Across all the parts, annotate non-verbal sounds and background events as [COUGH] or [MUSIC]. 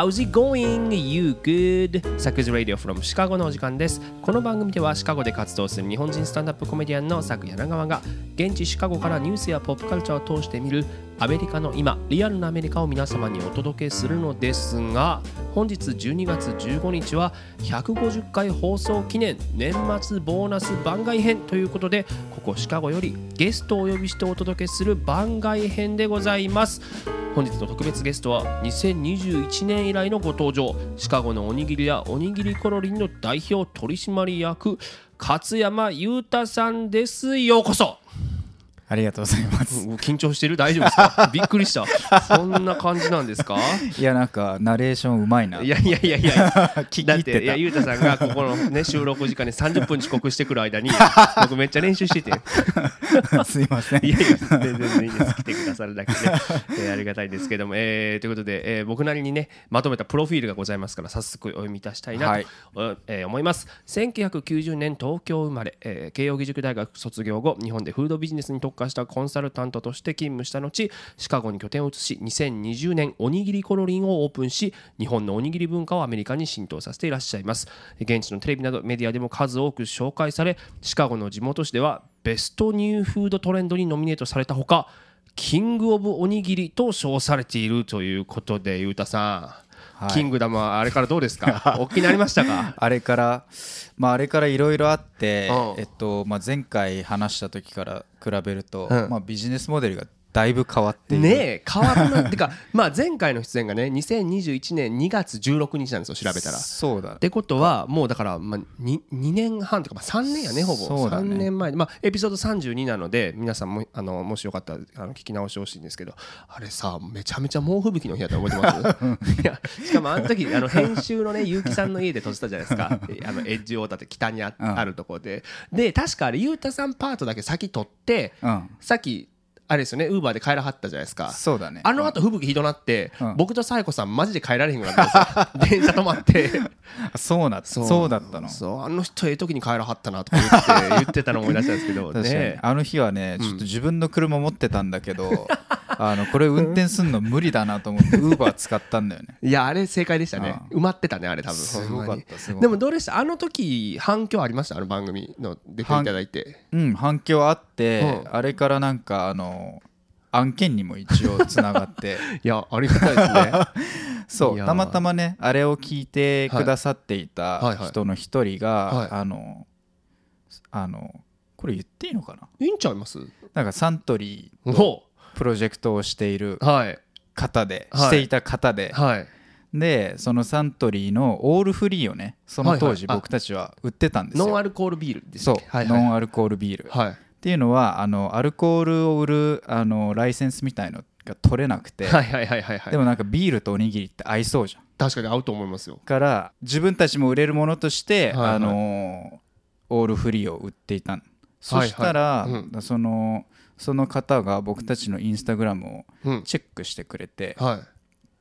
How's it going? You good? サクズ Radio from シカゴのお時間です。この番組ではシカゴで活動する日本人スタンダップコメディアンのサク柳川が現地シカゴからニュースやポップカルチャーを通して見るアメリカの今、リアルなアメリカを皆様にお届けするのですが本日12月15日は150回放送記念年末ボーナス番外編ということでここシカゴよりゲストをお呼びしてお届けする番外編でございます。本日の特別ゲストは2021年以来のご登場シカゴのおにぎりやおにぎりコロリンの代表取締役勝山裕太さんですようこそありがとうございます。緊張してる？大丈夫ですか？[LAUGHS] びっくりした。そんな感じなんですか？いやなんかナレーションうまいな。いやいやいやいや。[LAUGHS] 聞だっいていやゆうたさんがここのね収録時間に30分遅刻してくる間に [LAUGHS] 僕めっちゃ練習してて。すいません。いやいや全然いいです。来てくださるだけで、えーありがたいんですけども、えーということで、えー僕なりにねまとめたプロフィールがございますから早速お読みいたしたいなと、はい。おえー思います。1990年東京生まれ、えー慶應義塾大学卒業後日本でフードビジネスに特化したコンサルタントとして勤務した後シカゴに拠点を移し2020年おにぎりコロリンをオープンし日本のおにぎり文化をアメリカに浸透させていらっしゃいます。現地のテレビなどメディアでも数多く紹介されシカゴの地元紙ではベストニューフードトレンドにノミネートされたほかキングオブおにぎりと称されているということでゆうたさん、キングダムはあれからどうですか？[LAUGHS] おっきになりましたか？あれからまああれからいろいろあってうん。えっとまあ前回話した時から比べるとうん。まあビジネスモデルがだいぶ変わって。ねえ変わったてか [LAUGHS] まあ前回の出演がね2021年2月16日なんですよ調べたら。っそうだ。てことはもうだからまあ 2, 2年半とかまあ3年やねほぼ3そうだね年前でまあエピソード32なので皆さんもあのもしよかったらあの聞き直してほしいんですけどあれさめちゃめちゃ猛吹雪の日やっ覚えてます？[LAUGHS] いやしかもあの時あの編集のね結城さんの家で撮ってたじゃないですか [LAUGHS] あのエッジウォーターって北にあ,、るところでで確かあれゆうたさんパートだけ先撮って、うん。さっきあれですよね。ウーバーで帰らはったじゃないですか。そうだね。あの後吹雪ひどなって、うん。僕と紗恵子さんマジで帰られへんくなったんですよ。[LAUGHS] 電車止まって。あそうなそう。だったの。そう。あの人ええ時に帰らはったなとか言って [LAUGHS] 言ってたの思い出したんですけどねあの日はねちょっと自分の車持ってたんだけど、[LAUGHS] あのこれ運転すんの無理だなと思ってウーバー使ったんだよね。いやあれ正解でしたね。う埋まってたねあれ多分。すごかほんまに。ったすごかった。でもどうでしたあの時反響ありましたあの番組の出ていただいてうん反響あって、うんあれからなんかあの案件にも一応つながって。[LAUGHS] いやありがたいですね。[LAUGHS] そいうたまたまねあれを聞いてくださっていはいはい。はい。た人の一人が、はい。あのあのこれ言っていいのかな？いいんちゃいます？なんかサントリーほプロジェクトをしている方で、はい。していた方で、はい。でそのサントリーのオールフリーをねその当時僕たちは売ってたんですよ、ノンアルコールビールですそう、はいはいノンアルコールビール、っはいていうのはあのアルコールを売るあのライセンスみたいのが取れなくて、はいはいはいはいはい。でもなんかビールとおにぎりって合いそうじゃん。確かに合うと思いますよ。から自分たちも売れるものとして、はいはい。あのオールフリーを売っていたの。そしたら、はいはい。そのその方が僕たちのインスタグラムをうん。チェックしてくれて、は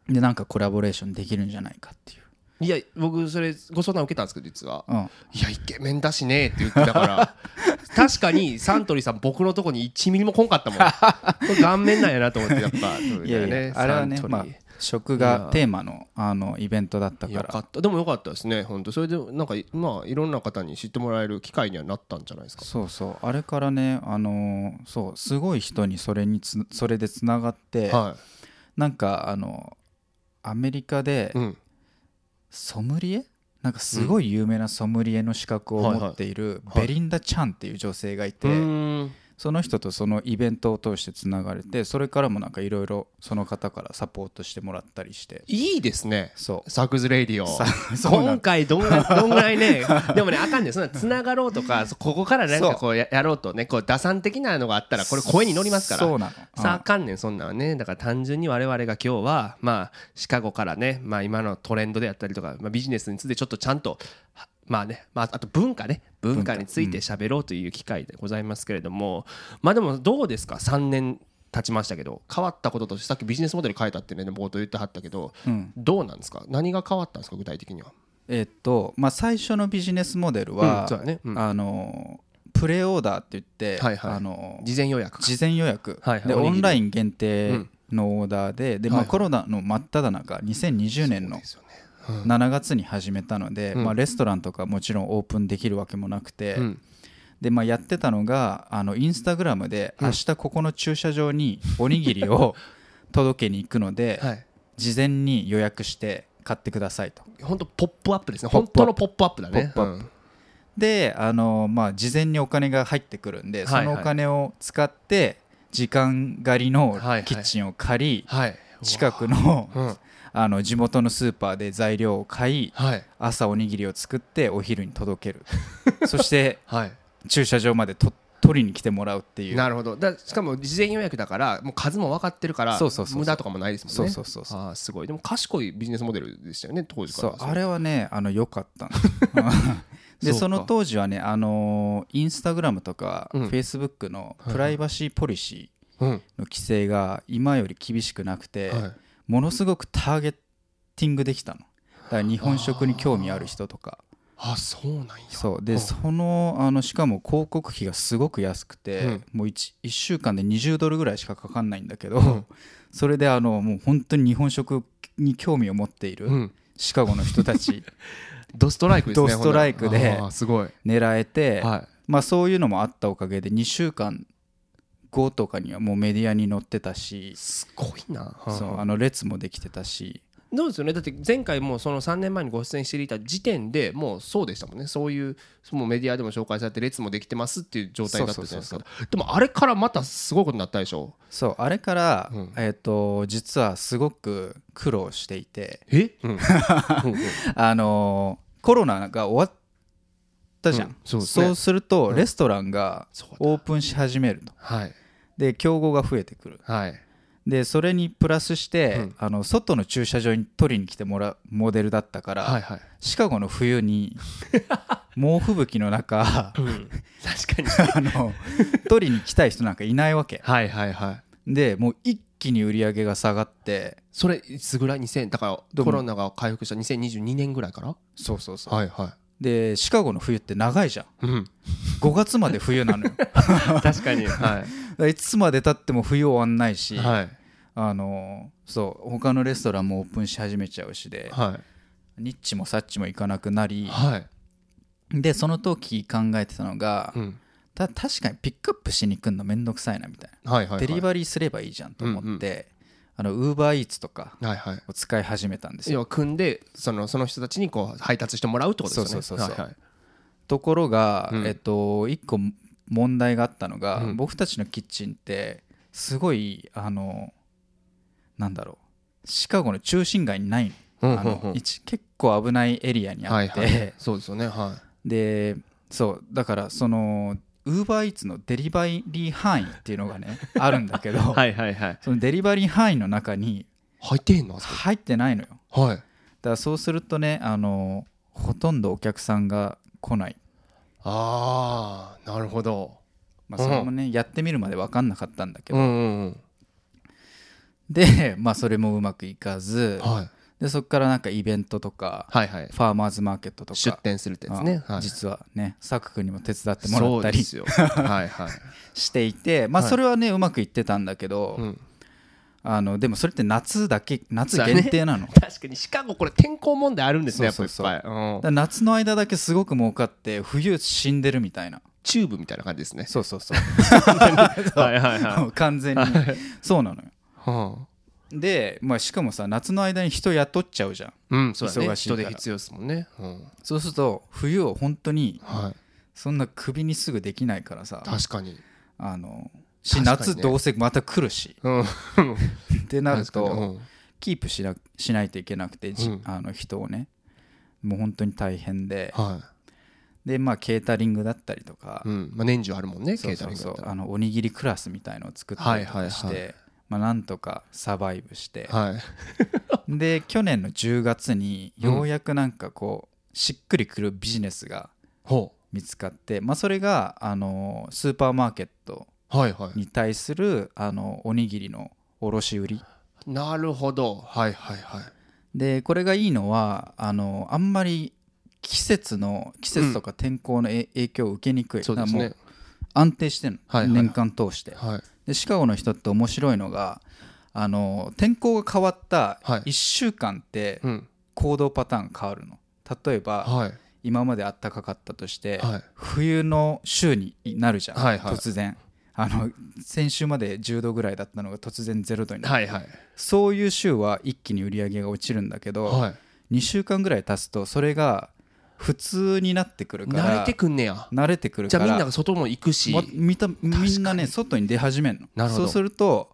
でなんかコラボレーションできるんじゃないかっていう、いいや僕それご相談受けたんですけど実は。うん、いやイケメンだしねって言ってたから。[LAUGHS] 確かにサントリーさん僕のとこに1ミリも来んかったもん。これ顔面なんやなと思ってやっぱいやいやあれはね食がテーマのあのイベントだったから。った。でもよかったですね本当それでなんかまあいろんな方に知ってもらえる機会にはなったんじゃないですか。そうそう。あれからねあのーそうすごい人にそれにつそれでつながって、はなんかあのアメリカでいうんソムリエ？なんかすごい有名なソムリエの資格を持っているベリンダ・チャンっていう女性がいて、その人とそのイベントを通してつながれてそれからもなんかいろいろその方からサポートしてもらったりして。いいですね。そう。サクズレイディオ。[LAUGHS] 今回 [LAUGHS] どんぐらいねでもねあかんねそんなつながろうとかそここからなんかこうややろうとねこう打算的なのがあったらこれ声に乗りますから。そうなの。さああかんねんそんなんはね。だから単純に我々が今日はまあシカゴからねまあ今のトレンドであったりとか、まあ、ビジネスについてちょっとちゃんとはまあね、まあ、あと文化ね。文化について喋ろうという機会でございますけれども、まあでもどうですか？3年経ちましたけど変わったこととしてさっきビジネスモデル変えたってね冒頭言ってはったけど、うん。どうなんですか？何が変わったんですか？具体的には。えっとまあ最初のビジネスモデルうんは、そうだね。うん。あのプレオーダーって言って、はいはい。あの事前予約か。事前予約、ではいはい。おにぎり。オンライン限定のオーダーでで、まあ、コロナの真っ只中2020年の7月に始めたので、うん。まあ、レストランとかもちろんオープンできるわけもなくて、うん。で、まあ、やってたのがあのインスタグラムでうん。明日ここの駐車場におにぎりを [LAUGHS] 届けに行くので、はい。事前に予約して買ってくださいと。本当ポップアップですね。本当のポップアップだね。ポップアップ。であの、まあ、事前にお金が入ってくるんで、そのお金を使って時間狩りのキッチンを借り、近くのうんあの地元のスーパーで材料を買いはい。朝おにぎりを作ってお昼に届ける。[LAUGHS] そしてはい。駐車場までと取りに来てもらうっていう。なるほど。だしかも事前予約だからもう数も分かってるからそうそうそうそう。無駄とかもないですもんね。そうそうそうそう。あーすごい。でも賢いビジネスモデルでしたよね当時から。そう。あれはねあの良かったの。[LAUGHS] [LAUGHS] でそうか。その当時はねあのインスタグラムとかうん。フェイスブックのプライバシーポリシうん。ーの規制が今より厳しくなくて、はいものすごくターゲティングできたの。だから日本食に興味ある人とか。あそうなんや。そう。でうん。そのあのしかも広告費がすごく安くて、うん。もう 1, 1週間で20ドルぐらいしかかかんないんだけど、うん。[LAUGHS] それであのもう本当に日本食に興味を持っているうん。シカゴの人たち。[LAUGHS] ドストライクですねドストライクであーすごい。狙えて、はい。まあ、そういうのもあったおかげで2週間後とかにはもうメディアに載ってたし、すごいな。そうあ。の列もできてたし。どうですよね？だって前回もその3年前にご出演していた時点でもうそうでしたもんね。そういうもうメディアでも紹介されて列もできてますっていう状態だったじゃないですそうかでもあれからまたすごいことになったでしょ？そうあれから、うん。えー、と実はすごく苦労していて、え、うん、[LAUGHS] あのーコロナが終わったじゃん、うん。そうですね。するとうん。レストランがオープンし始めるとはいで競合が増えてくる。はい。でそれにプラスして、うん。あの外の駐車場に取りに来てもらうモデルだったから、はいはい、シカゴの冬に [LAUGHS] 猛吹雪の中うん、確かに。[LAUGHS] あの取りに来たい人なんかいないわけ。はいはいはい。でもう一気に売り上げが下がってそれいつぐらい？2000だからコロナが回復した2022年ぐらいから？そうそうそう、はいはでシカゴの冬って長いじゃん。い、うん、5月まで冬なのよ。[LAUGHS] 確かに。はだからいつまでたっても冬終わんないし、いはい。あのそう他のレストランもオープンし始めちゃうしではい。ニッチもサッチもいかなくなりはい、でその時考えてたのが、うん、た確かにピックアップしに来るのめんどくさいなみたいな、はいはいはい。デリバリーすればいいじゃんと思って、うんうんあのウーバーイーツとかはいはい。を使い始めたんですよ。要は組んでそのその人たちにこう配達してもらうってことですよね。そうそうそうはいはい。ところが、うん。えっと一個問題があったのが、うん。僕たちのキッチンってすごいあのなんだろう。シカゴの中心街にないの,、あうんうんうん。の一結構危ないエリアにあって、はいはい。そうですよねはでそう。だからそのウーバーイーツのデリバリー範囲っていうのがねあるんだけど、い [LAUGHS] はいはいはい。そのデリバリー範囲の中に入ってへんの？入ってないのよ。はい。だからそうするとねあのほとんどお客さんが来ない、ああなるほど。まあ、それもね、やってみるまで分かんなかったんだけど、うんうんうん。で、まあ、それもうまくいかず。はいでそこからなんかイベントとかはいはい。ファーマーズマーケットとか出店するってやつね。あはい。実はねサク君にも手伝ってもらそったり [LAUGHS] はいはい。していて、まあ、はい。それはね、うまくいってたんだけど、うん。あのでもそれって夏だけ夏限定なの、[LAUGHS] 確かに。シカゴこれ天候問題あるんですねやっぱそうん。夏の間だけすごく儲かって冬死んでるみたいな。チューブみたいな感じですね。そうそうそう。[LAUGHS] はいはい完全に。そうなのよ。いはで、まあ、しかもさ夏の間に人雇っちゃうじゃん。うんそうだね。忙しいから。人手必要ですもんね。うん。そうすると冬を本当にはい。そんな首にすぐできないからさ。確かに。あのし夏どうせまた来るし。うん。ってなる確かに。うとん。キープしなしないといけなくて、じうん。あの人をね。もう本当に大変で。はでまあケータリングだったりとか。い、うん。まあ、年中あるもんねそうケータリングそうそうあのおにぎりクラスみたいのを作ったりとかして、はいはいはまあ、なんとかサバイブして、はい。で去年の10月にようやくなんかこうしっくりくるビジネスがほ見つかって、まあ、それがあのスーパーマーケットうはいはに対するあのおにぎりの卸売り。いなるほど。はいはいはい。でこれがいいのはあのあんまり季節の季節とか天候のえ影響を受けにくい、そうですね。安定してるの、はいはいはい。年間通して。はいでシカゴの人って面白いのがあの天候が変わったはい。1週間ってうん。行動パターン変わるの。例えばはい。今まで暖かかったとしてはい。冬の週になるじゃんはいはい。突然。あの先週まで10度ぐらいだったのが突然0度になる。はいはい。そういう週は一気に売り上げが落ちるんだけどはい。2週間ぐらい経つとそれが普通になってくるから慣れてくんねや。慣れてくるからじゃあみんなが外も行くし。もみたみんなね外に出始めるの。なるほど。そうすると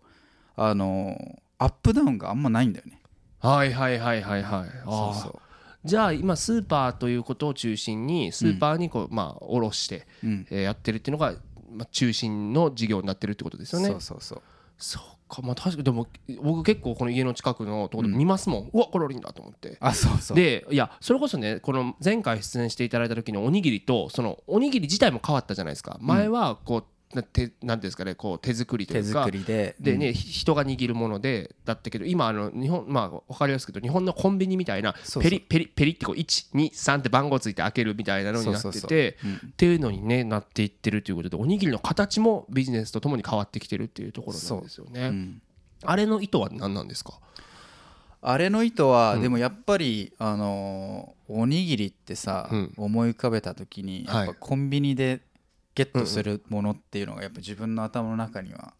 あのアップダウンがあんまないんだよね。はいはいはいはいはい。あーそうそじゃあ今スーパーということを中心にスーパーにこうまあ卸してう、うん。えーやってるっていうのがまあ中心の事業になってるってことですよね。そうそうそう。そうかまあ確かにでも僕結構この家の近くのところで見ますもん、うわこれオリンだと思って。あそうそう。でいやそれこそねこの前回出演していただいた時のおにぎりとそのおにぎり自体も変わったじゃないですか。前はこうなてなんですかねこう手作りとい手うか。作りで。でね、ひ人が握るものでだったけど今あの日本まあ分かりやすく言うと日本のコンビニみたいなペリペリペリってこう123って番号ついて開けるみたいなのになってそうそうそう。てうん。っていうのにねなっていってるということでおにぎりの形もビジネスとともに変わってきてるっていうところなんですよね。うん。あれの意図は何なんですか？あれの意図は、うん。でもやっぱりあのーおにぎりってさ、うん。思い浮かべた時にやっぱはい。コンビニでゲットするものっていうのがやっぱ自分の頭の中には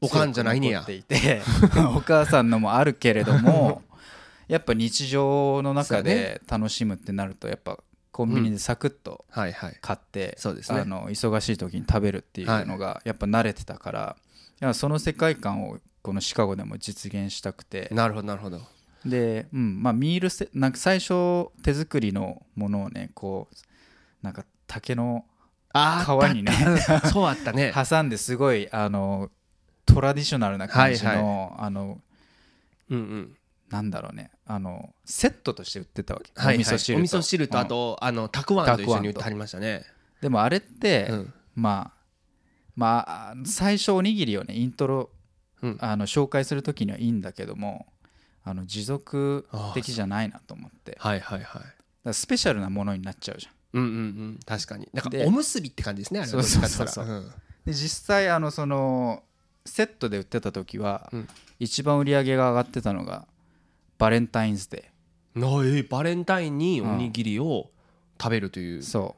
おかんじゃないねや。っていて [LAUGHS] お母さんのもあるけれどもやっぱ日常の中で楽しむってなるとやっぱコンビニでサクッと買って、そうですね。あの忙しい時に食べるっていうのがやっぱ慣れてたから、その世界観をこのシカゴでも実現したくて。なるほどなるほど。で、うんまあ、ミールセなんか最初手作りのものをねこうなんか竹のあ皮にね。ー [LAUGHS] そうあったね。挟んですごいあのトラディショナルな感じの,、はいあのうんうん。なんだろうね。あのセットとして売ってたわけ、はいはい。お味噌汁と。お味噌汁とうん。あとあのたくあんと一緒に売ってはりましたね。でもあれって、うん。まあまあ最初おにぎりをねイントロうん。あの紹介する時にはいいんだけどもあの持続的じゃないなと思って。はいはいはい。らスペシャルなものになっちゃうじゃんうんうんうん。確かに。なんかでおむすびって感じですねあれは。そうそうどっちかってそう言ったら。ん。で実際あのそのセットで売ってた時は、うん。一番売り上げが上がってたのがバレンタインズデなえーバレンタインにおにぎりを食べるというーそ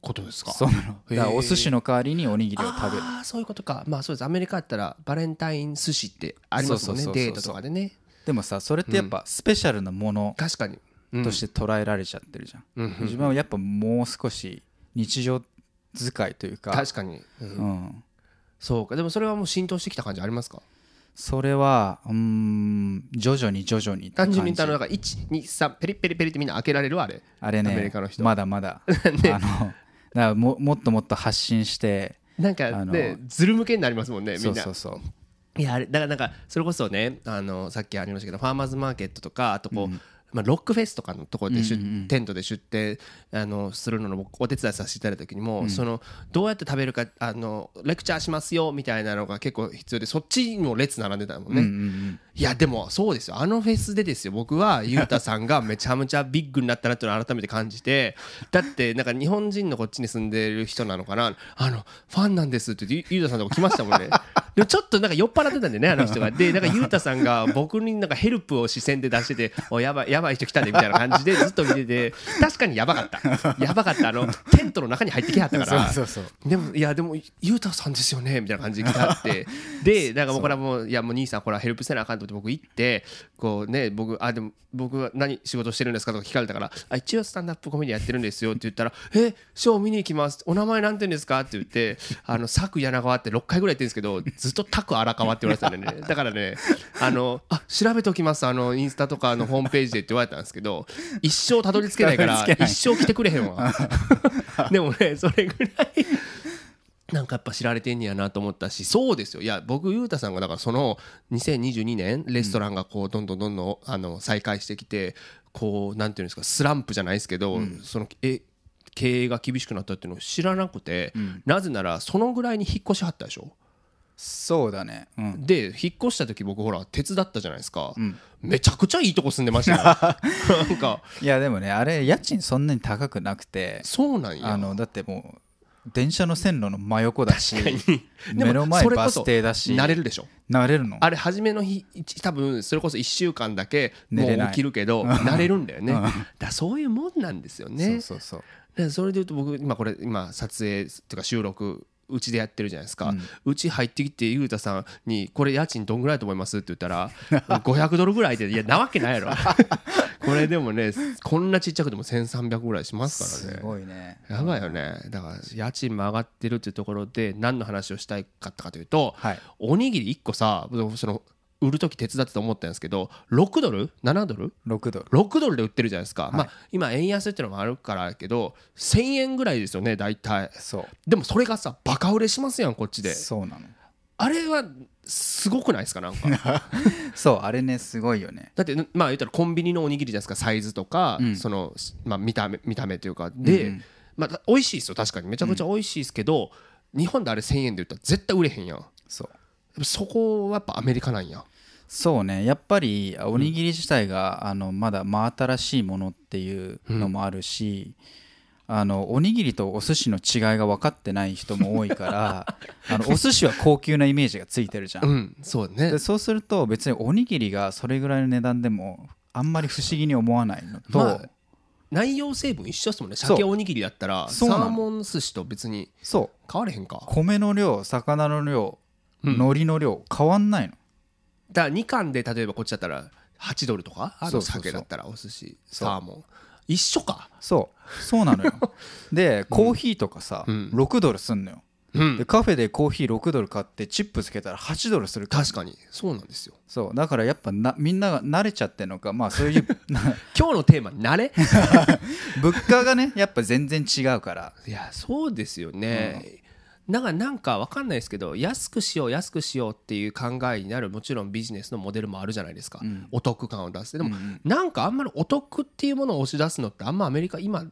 ことですか？うそうなの。だからお寿司の代わりにおにぎりを食べる。ああそういうことか。まあそうです。アメリカだったらバレンタイン寿司ってありますもんねそうそうそうそうデートとかでね。でもさそれってやっぱスペシャルなもの。確かに。うんとして捉えられちゃってるじゃん、うん。うん。自分はやっぱもう少し日常使いというか。確かに。うん。うん、そうか。でもそれはもう浸透してきた感じありますか？それはうーん徐々に徐々に単純に言ったらなんか123ペリペリペリってみんな開けられるあれ？あれねアメリカの人。まだまだ、[LAUGHS] あのだももっともっと発信してなんかあのねずる向けになりますもんねみんな。そうそうそう。いやあれだからなんかそれこそねあのさっきありましたけどファーマーズマーケットとかあとこう、まあ、ロックフェスとかのところで出、うんうんうん。テントで出店あのするのの僕お手伝いさせていただいた時にも、そのどうやって食べるかあのレクチャーしますよみたいなのが結構必要でそっちにも列並んでたもんね、うんうんうんいやでもそうですよ。あのフェスでですよ。僕はゆうたさんがめちゃめちゃビッグになったなっていうのを改めて感じてだってなんか日本人のこっちに住んでる人なのかな。あのファンなんですって言ってゆうたさんのとこ来ましたもんね。[LAUGHS] でもちょっとなんか酔っ払ってたんでねあの人が。でなんかゆうたさんが僕になんかヘルプを視線で出してておやばいやばい人来たねみたいな感じでずっと見てて確かにやばかった。やばかった。あのテントの中に入ってきはったから。そうそうそう。でもいやでもゆうたさんですよねみたいな感じで来たって。でなんかもうこれはもういやもう兄さんこれはヘルプせなあかんと思って僕行ってこうね僕あでも僕は何仕事してるんですかとか聞かれたからあ一応スタンダップコメディやってるんですよって言ったらえショー見に行きます。お名前なんて言うんですか？って言ってあの佐久柳川って6回ぐらい言ってるんですけどずっとタク荒川って言われてたんでね。だからねあのあ調べておきます。あのインスタとかのホームページでって言われたんですけど一生たどり着けないから一生来てくれへんわ。でもねそれぐらいなんかやっぱ知られてんねやなと思ったしそうですよ。いや僕裕太さんがだからその2022年レストランがこうどんどんどんどんあの再開してきてこうなんていうんですかスランプじゃないですけど、そのえ経営が厳しくなったっていうのを知らなくて、なぜならそのぐらいに引っ越しはったでしょ？そうだね。うん。で引っ越した時僕ほら手伝ったじゃないですか、ん。めちゃくちゃいいとこ住んでましたよ。[LAUGHS] なんか。いやでもねあれ家賃そんなに高くなくてそうなんや。あのだってもう電車の線路の真横だし目の前バス停だし慣れるでしょ？慣れるの。あれ初めの日一多分それこそ1週間だけもう起きるけど慣れるんだよね。うん。だそういうもんなんですよね。そうそうそう。でそれでいうと僕今これ今撮影っていうか収録うちでやってるじゃないですか。うち、入ってきてゆうたさんに「これ家賃どんぐらいだと思います?」って言ったら [LAUGHS] 500ドルぐらいでいやなわけないやろ。[LAUGHS] これでもねこんなちっちゃくても1300ぐらいしますからすねごいね。やばいよね。だから家賃も上がってるっていうところで何の話をしたいかったかというと、はい。おにぎり1個さその売る時手伝ってて思ったんですけど6ドル？7ドル？6ドル。6ドルで売ってるじゃないですか、い。まあ今円安っていうのもあるからやけど1000円ぐらいですよね大体。そう。でもそれがさバカ売れしますやんこっちで。そうなの。あれはすごくないですかなんか？[LAUGHS] そうあれねすごいよね。だってまあ言ったらコンビニのおにぎりじゃないですかサイズとか、うん。その、まあ、見た目見た目というか。で、うん。まあ美味しいですよ確かに。めちゃくちゃ美味しいですけど、日本であれ1000円で売ったら絶対売れへんやん。そうそこはやっぱアメリカなんや。そうね。やっぱりおにぎり自体が、あのまだ真新しいものっていうのもあるし、あのおにぎりとお寿司の違いが分かってない人も多いから [LAUGHS] あのお寿司は高級なイメージがついてるじゃん、うんそうね。でそうすると別におにぎりがそれぐらいの値段でもあんまり不思議に思わないのと、まあ内容成分一緒ですもんね。鮭おにぎりだったらサーモン寿司と別にそう。変われへんか。米の量魚の量うん海苔の量変わんないの。だから2貫で例えばこっちだったら8ドルとか？あのそうそうそう。鮭だったらお寿司そう。サーモン。一緒か？そう。そうなのよ。[LAUGHS] でコーヒーとかさ、うん。6ドルすんのよ。うん。でカフェでコーヒー6ドル買ってチップつけたら8ドルするから。確かに。そうなんですよ。そう。だからやっぱなみんなが慣れちゃってるのかまあそういう [LAUGHS] な今日のテーマ慣れ？[LAUGHS] 物価がねやっぱ全然違うから。いやそうですよね、だからなんか分かんないですけど安くしよう安くしようっていう考えになるもちろんビジネスのモデルもあるじゃないですか、ん。お得感を出す。でも、うんうんなんかあんまりお得っていうものを押し出すのってあんまアメリカ今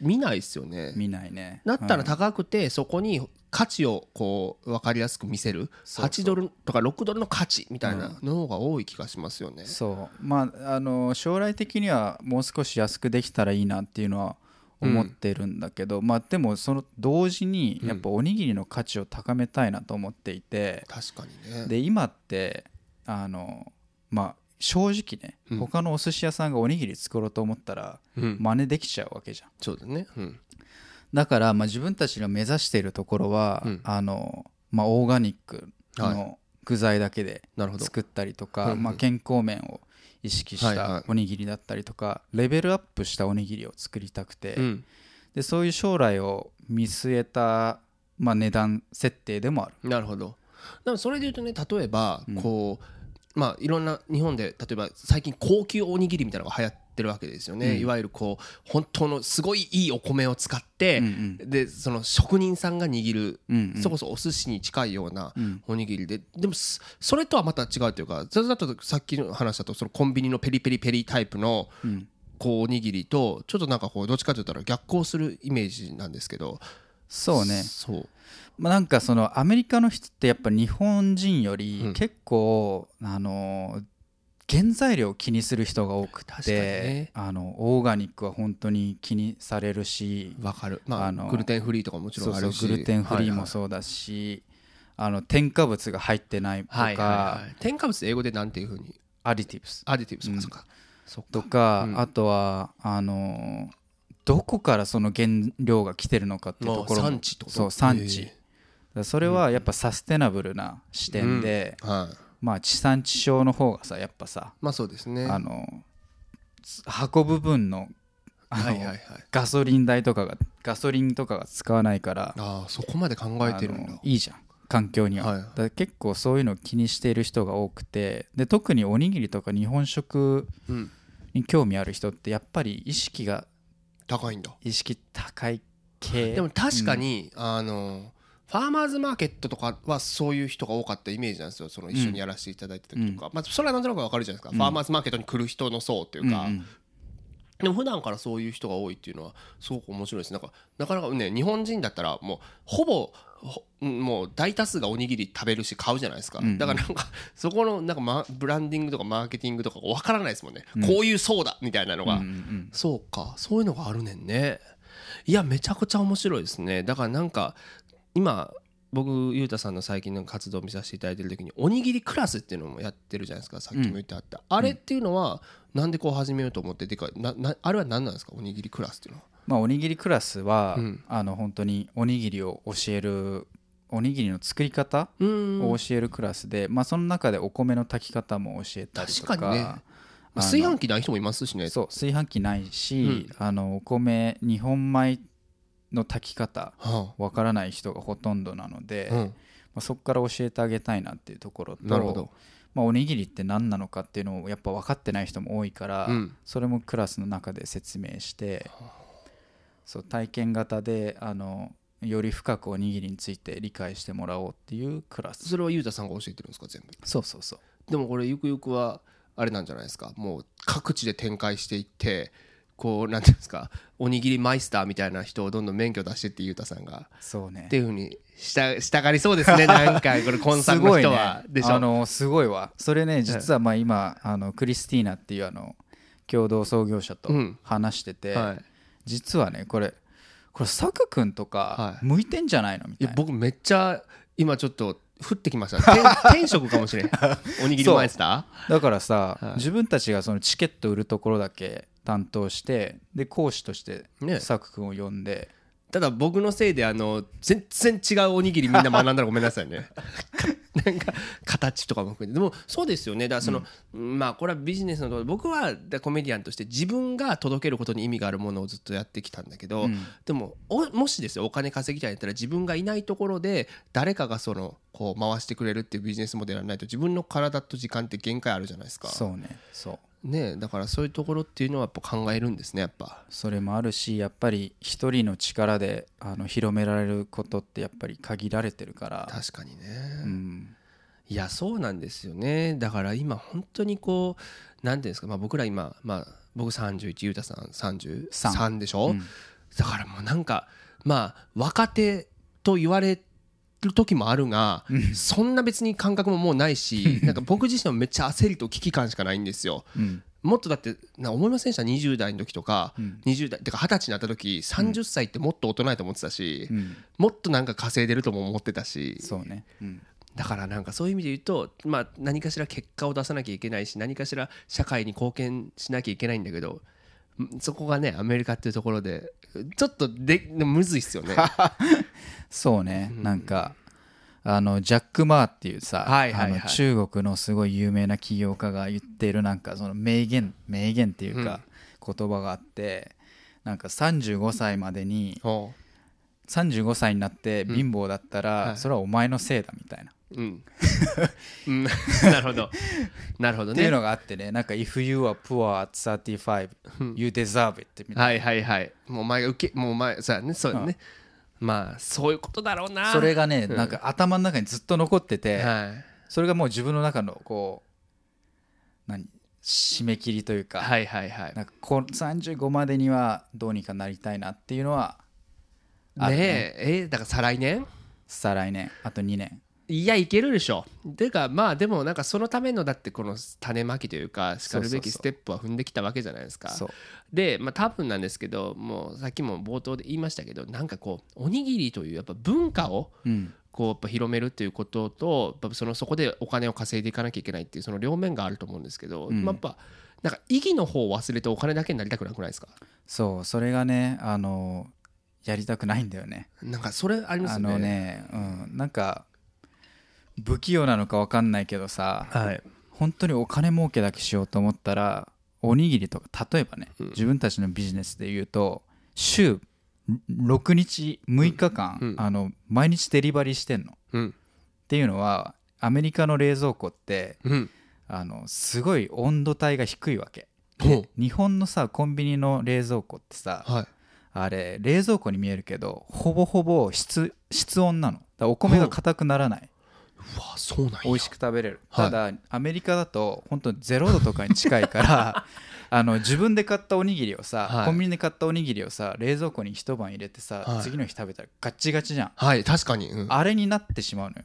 見ないですよね。見ないね。だったらうん高くてそこに価値をこう分かりやすく見せる？そうそう。8ドルとか6ドルの価値みたいなの方が多い気がしますよね。そう。まああの将来的にはもう少し安くできたらいいなっていうのは思ってるんだけど、まあでもその同時にやっぱおにぎりの価値を高めたいなと思っていて、確かにね。で今ってあのまあ正直ね、うん。他のお寿司屋さんがおにぎり作ろうと思ったらうん、真似できちゃうわけじゃん。そうだね、うん、だからまあ自分たちが目指しているところは、うん。あのまあ、オーガニックの具材だけでなるほど。作ったりとか、うんうん。まあ、健康面を意識したおにぎりだったりとか、レベルアップしたおにぎりを作りたくて、うん、でそういう将来を見据えた、まあ、値段設定でもある。なるほど。でもそれで言うとね例えばこう、まあいろんな日本で例えば最近高級おにぎりみたいなのが流行ってるわけですよね、うん。いわゆるこう本当のすごいいいお米を使って、うんでその職人さんが握る、うんうん。それこそお寿司に近いようなうん。おにぎりで。でもそそれとはまた違うというかそれだとさっきの話だとそのコンビニのペリペリペリタイプのうん。こうおにぎりとちょっとなんかこうどっちかといったら逆行するイメージなんですけど。そうね。そう。まあ、なんかそのアメリカの人ってやっぱ日本人ようん。り結構、あの原材料を気にする人が多く確かにね。て、あのオーガニックは本当に気にされるしわかる。まああのグルテンフリーとかもちろそんあるし。グルテンフリーもうそうだし、あの添加物が入ってないとか、はいはいはい。添加物英語でなんていうふうに？アディティブス。アディティブうん。そとか、うん。あとはあのどこからその原料が来てるのかっていうところ産地そう産地、それはやっぱサステナブルな視点で、えはいまあ地産地消の方がさやっぱさ、まあそうですね。あの運ぶ分のあの、はいはいはい。ガソリン代とかがガソリンとかが使わないからああそこまで考えてるんあだのいいじゃん。環境には、はいだから結構そういうのを気にしている人が多くてで特におにぎりとか日本食うん。に興味ある人ってやっぱり意識が高いんだ。意識高い系。でも確かにあのファーマーズマーケットとかはそういう人が多かったイメージなんですよ。その一緒にやらせていただいた時とか。まあそれはなんとなくわかるじゃないですか。ファーマーズマーケットに来る人の層っていうか。うんうん。でも普段からそういう人が多いっていうのはすごく面白いです。なんかなかなかね日本人だったらもうほぼほもう大多数がおにぎり食べるし買うじゃないですか、うんうん。だからなんかそこのなんかマブランディングとかマーケティングとか分からないですもんね、こういうそうだみたいなのが、うんうん。そうか。そういうのがあるねんね。いやめちゃくちゃ面白いですね。だからなんか今僕ゆうたさんの最近の活動を見させていただいてる時におにぎりクラスっていうのもやってるじゃないですかさっきも言ってあった、あれっていうのはなんでこう始めようと思っててかななあれは何なんですかおにぎりクラスっていうのは？まあ、おにぎりクラスは、うん。あの本当におにぎりを教えるおにぎりの作り方を教えるクラスで、まあ、その中でお米の炊き方も教えたりとか確かにね。炊飯器ない人もいますしね。そう炊飯器ないし、あのお米日本米の炊き方はわからない人がほとんどなので、まあ、そこから教えてあげたいなっていうところとまあ、おにぎりって何なのかっていうのをやっぱ分かってない人も多いから、うん。それもクラスの中で説明してそう体験型であのより深くおにぎりについて理解してもらおうっていうクラス。それはゆうたさんが教えてるんですか全部？そうそうそう。でもこれゆくゆくはあれなんじゃないですか。もう各地で展開していってこうなんていうんですかおにぎりマイスターみたいな人をどんどん免許出してってゆうたさんが。そうね。っていうふうにしたしたがりそうですね [LAUGHS] なんかこれコンサルの人は、すごいね。でしょあのすごいわ。それね実はまあ今あのクリスティーナっていうあの共同創業者とうん。話してて、はい。実はねこれこれサク君とはい。か向いてんじゃないのみたいな。いや僕めっちゃ今ちょっと降ってきました。転転 [LAUGHS] 職かもしれん。おにぎりマイスタだからさ、はい。自分たちがそのチケット売るところだけ担当してで講師としてーね。サク君を呼んで、ただ僕のせいであの全然違うおにぎりみんな学んだらごめんなさいね。[LAUGHS] なんか形とかも含めて。でもそうですよね。だからその、まあこれはビジネスのところ僕はだコメディアンとして自分が届けることに意味があるものをずっとやってきたんだけど、うん。でもおもしですよお金稼ぎたいんだったら自分がいないところで誰かがそのこう回してくれるっていうビジネスモデルがないと自分の体と時間って限界あるじゃないですか。そうね。そうねだからそういうところっていうのはやっぱ考えるんですねやっぱ。それもあるしやっぱり一人の力であの広められることってやっぱり限られてるから、確かにね、うん、いやそうなんですよね。だから今本当にこう何ていうんですか、まあ、僕ら今、まあ、僕31ゆうたさん33でしょ、うん。だからもうなんかまあ若手と言われる時もあるが、そんな別に感覚ももうないし [LAUGHS] なんか僕自身はめっちゃ焦りと危機感しかないんですよ。うん。もっとだってな思いませんでした20代の時とか、うん。20代てか20歳になった時30歳ってもっと大人やと思ってたし、うん、もっとなんか稼いでるとも思ってたし。そうね、うん、だからなんかそういう意味で言うと、まあ、何かしら結果を出さなきゃいけないし何かしら社会に貢献しなきゃいけないんだけどんそこがねアメリカっていうところでちょっとでむずいっすよね。[LAUGHS] そうね、なんかあのジャック・マーっていうさ、はいはいはい。あの中国のすごい有名な起業家が言っているなんかその名言名言っていうか言葉があって、なんか35歳までにほ35歳になって貧乏だったら、はい。それはお前のせいだみたいな、ううん。[LAUGHS] うん。[LAUGHS] なるほど。なるほどね。っていうのがあってねなんか If you are poor at 35 you deserve it みたいな、はいはいはい。もうお前が受けもうお前そうやね。そうやね、まあそういうことだろうな。それがね、なんか頭の中にずっと残ってて、はい。それがもう自分の中のこう何？締め切りというか、はいはいはい。なんかこう35までにはどうにかなりたいなっていうのはあるね。え。えだから再来年？再来年。あと2年いやいけるでしょ。ていうかまあでもなんかそのためのだってこの種まきというかしかるべきステップは踏んできたわけじゃないですか。そう。でまあ多分なんですけどもうさっきも冒頭で言いましたけどなんかこうおにぎりというやっぱ文化をうん。こうやっぱ広めるっていうこととやっぱそのそこでお金を稼いでいかなきゃいけないっていうその両面があると思うんですけど、うん。まあ、やっぱなんか意義の方を忘れてお金だけになりたくなくないですか？そうそれがねあのやりたくないんだよね。なんかそれありますあよね。のね、うん、なんか不器用なのか分かんないけどさはい。本当にお金儲けだけしようと思ったらおにぎりとか例えばね、うん。自分たちのビジネスで言うと週6日6日間、うん。あの毎日デリバリーしてんの。っうん。ていうのはアメリカの冷蔵庫ってうん。あのすごい温度帯が低いわけ。ほ日本のさコンビニの冷蔵庫ってさうはい。あれ冷蔵庫に見えるけどほぼほぼ室室温なの。お米が硬くならない。うわそうなんや。美味しく食べれる、はい。ただアメリカだと本当0度とかに近いから [LAUGHS] あの自分で買ったおにぎりをさ、はい。コンビニで買ったおにぎりをさ冷蔵庫に一晩入れてさ、はい。次の日食べたらガッチガチじゃん。はい確かに、うん。あれになってしまうのよ。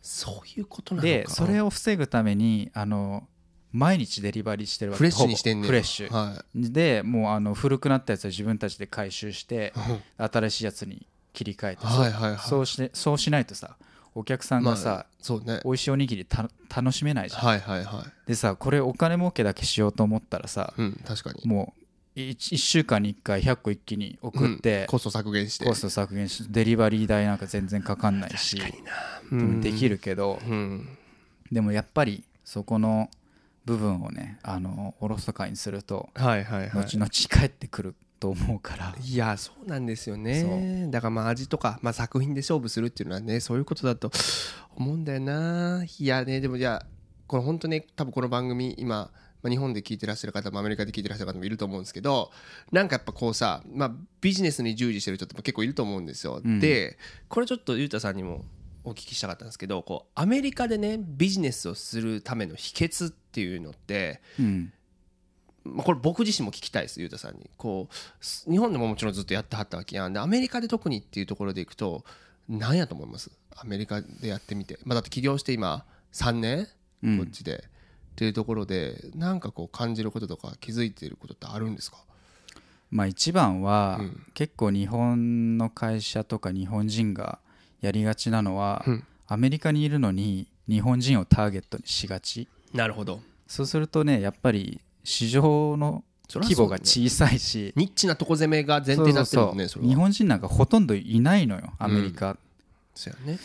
そういうことなのか。でそれを防ぐためにあの毎日デリバリーしてるわけ。フレッシュにしてんねフレッシュ。はでもうあの古くなったやつは自分たちで回収してい新しいやつに切り替えてさはいはいはい。そうしてそうしないとさお客さんがさ、まあそうね。美味しいおにぎりた楽しめないじゃん、はいはいはい。でさこれお金儲けだけしようと思ったらさうん確かに。もう 1, 週間に1回100個一気に送ってうん、コスト削減して。コスト削減しデリバリー代なんか全然かかんないし確かにな。でもできるけど、うん。でもやっぱりそこの部分をねあのおろそかにするとはいはいはい。後々帰ってくると思うから、いやそうなんですよね。だからまあ味とか、まあ、作品で勝負するっていうのはねそういうことだと思うんだよな。いやねでもじゃあこれ本当ね多分この番組今、まあ、日本で聞いてらっしゃる方もアメリカで聞いてらっしゃる方もいると思うんですけどなんかやっぱこうさ、まあ、ビジネスに従事してる人って結構いると思うんですよ、うん。でこれちょっとゆうたさんにもお聞きしたかったんですけどこうアメリカでねビジネスをするための秘訣っていうのってうんまあ、これ僕自身も聞きたいですゆうたさんに。こうす日本でももちろんずっとやってはったわけやん。でアメリカで特にっていうところでいくと何やと思います？アメリカでやってみて、まあ、だって起業して今3年？うん。こっちで、っていうところでなんかこう感じることとか気づいていることってあるんですか？まあ一番は、うん。結構日本の会社とか日本人がやりがちなのは、うん。アメリカにいるのに日本人をターゲットにしがち。なるほど。そうするとねやっぱり市場の規模が小さいし。ニッチなとこ攻めが前提になってるもんね日本人なんかほとんどいないのよアメリカ、そうやね。